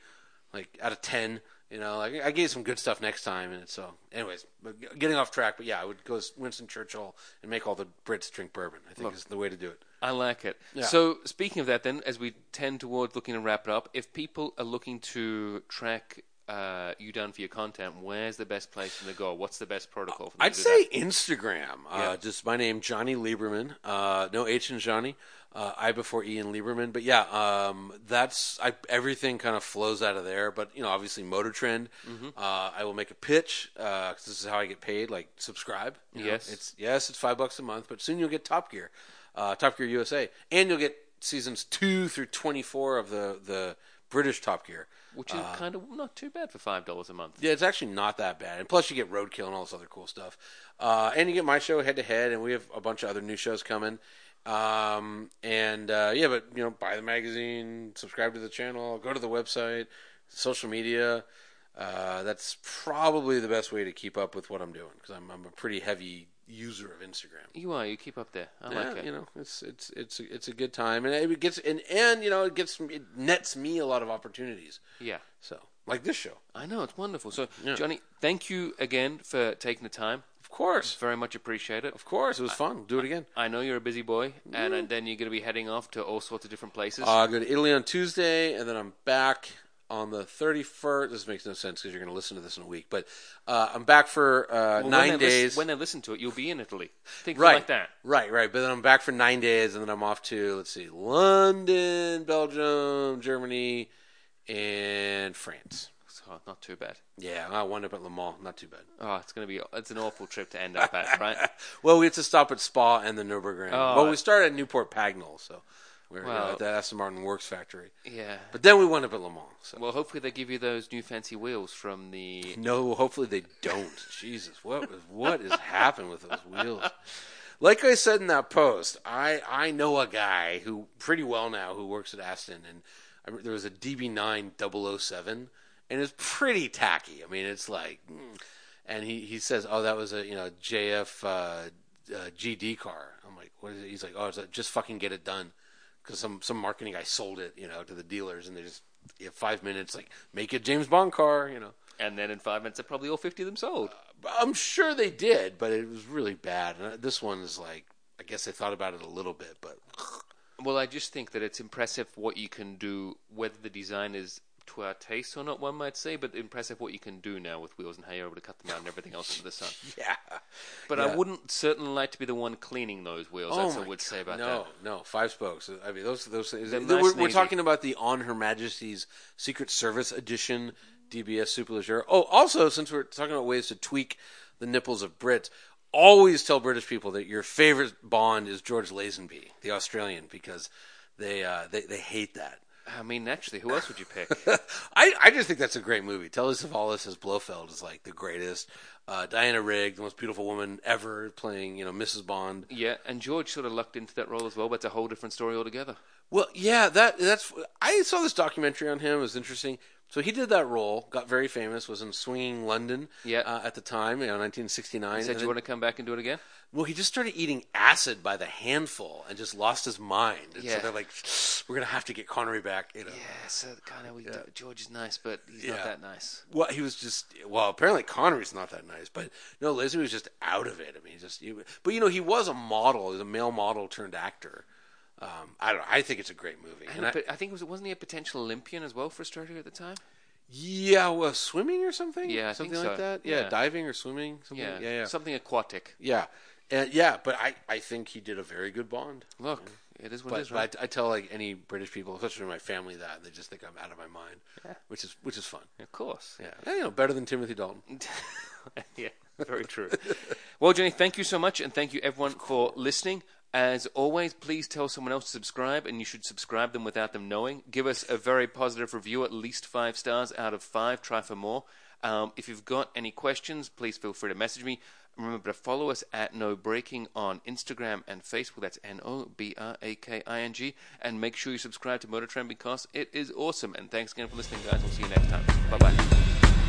like out of ten. You know, like I gave some good stuff next time, and so. Anyways, but getting off track, but yeah, I would go Winston Churchill and make all the Brits drink bourbon. I think is the way to do it. I like it. Yeah. So, speaking of that, then, as we tend towards looking to wrap it up, if people are looking to track uh, you down for your content, where's the best place to go? What's the best protocol for them I'd to do say that? Instagram. Yeah. Uh, just my name, Jonny Lieberman. Uh, no H in Jonny. Uh, I before E in Lieberman. But yeah, um, that's I, everything kind of flows out of there. But you know, obviously, Motor Trend. Mm-hmm. Uh, I will make a pitch because this is how I get paid. Like subscribe. you know. Yes. it's yes, it's five bucks a month. But soon you'll get Top Gear, uh, Top Gear USA, and you'll get seasons two through twenty four of the the British Top Gear. Which is kind of not too bad for $5 a month. Yeah, it's actually not that bad. And plus, you get Roadkill and all this other cool stuff. Uh, and you get my show head to head, and we have a bunch of other new shows coming. Um, and uh, yeah, but you know, buy the magazine, subscribe to the channel, go to the website, social media. Uh, that's probably the best way to keep up with what I'm doing because I'm, I'm a pretty heavy user of Instagram. You are. You keep up there. I Yeah, like it. you know, it's it's it's it's a good time, and it gets and and you know it gets it nets me a lot of opportunities. Yeah. So like this show. I know. It's wonderful. So, Yeah. Jonny, thank you again for taking the time. Of course, Very much appreciate it. of course, it was fun. Do it again. I know you're a busy boy, and, and then you're going to be heading off to all sorts of different places. Uh, I go to Italy on Tuesday, and then I'm back on the 31st. This makes no sense because you're going to listen to this in a week, but uh, I'm back for uh, Well, nine lis- days. when they listen to it, you'll be in Italy. Think right, like that. right, right. But then I'm back for nine days, and then I'm off to let's see, London, Belgium, Germany, and France. So not too bad. Yeah, I wound up at Le Mans. Not too bad. Oh, it's going to be it's an awful trip to end up at, right? Well, we had to stop at Spa and the Nurburgring. Oh. well, we started at Newport Pagnell, so we're Well- at the Aston Martin Works factory. Yeah. But then we went up at Le Mans. So. Well, hopefully they give you those new fancy wheels from the. No, hopefully they don't. Jesus, what was what has happened with those wheels? Like I said in that post, I I know a guy who pretty well now who works at Aston, and I, there was a DB9 007, and it's pretty tacky. I mean, it's like, mm. and he he says, oh, that was a you know JF uh, uh, GD car. I'm like, what is it? He's like, oh, it's just fucking get it done, because some some marketing guy sold it, you know, to the dealers, and they just you have five minutes, like make it James Bond car, you know. And then in five minutes, they're probably all 50 of them sold. Uh, I'm sure they did, but it was really bad. And uh, this one is like, I guess they thought about it a little bit, but Well, I just think that it's impressive what you can do, whether the design is to our taste or not, one might say, but impressive what you can do now with wheels and how you're able to cut them out and everything else under the sun. yeah. But Yeah. I wouldn't certainly like to be the one cleaning those wheels. That's what I would say about no, that. no, no, five spokes. I mean, those those we're nice and we're talking about the On Her Majesty's Secret Service Edition DBS Superleggera. Oh, also, since we're talking about ways to tweak the nipples of Brits, always tell British people that your favorite Bond is George Lazenby, the Australian, because they uh, they they hate that. I mean, actually, who else would you pick? I, I just think that's a great movie. Telly Savalas as Blofeld is like the greatest. Uh, Diana Rigg, the most beautiful woman ever, playing you know Mrs. Bond. yeah, and George sort of lucked into that role as well, but it's a whole different story altogether. Well, yeah, that that's. I saw this documentary on him. It was interesting. So he did that role, got very famous, was in Swinging London. Yeah. Uh, at the time, you know, 1969. He said, And "You then- want to come back and do it again?" well, he just started eating acid by the handful and just lost his mind. And Yeah. So they're like, we're gonna have to get Connery back. You know. Yeah, so kind of we George is nice, but he's Yeah. not that nice. Well, he was just well. Apparently, Connery's not that nice, but no, Leslie was just out of it. I mean, just. But you know, he was a model. He was a male model turned actor. Um, I don't. know. I think it's a great movie. And And I, I think it was wasn't he a potential Olympian as well for Australia at the time? yeah, well, swimming or something. Yeah, I something think like so. that. Yeah, Yeah. diving or swimming. Something. Yeah, yeah, yeah. something aquatic. yeah. And, yeah, but I, I think he did a very good Bond. Look, it is what it But, is, right? but I, I tell like any British people, especially my family, that and they just think I'm out of my mind, Yeah. which is which is fun. of course. Yeah, Yeah, you know, better than Timothy Dalton. yeah, very true. well, Jenny, thank you so much, and thank you everyone for listening. As always, please tell someone else to subscribe, and you should subscribe them without them knowing. Give us a very positive review, at least five stars out of five. Try for more. Um, if you've got any questions, please feel free to message me. Remember to follow us at NoBraking on Instagram and Facebook. That's N O B R A K I N G. And make sure you subscribe to Motor Trend because it is awesome. And thanks again for listening, guys. We'll see you next time. Bye bye.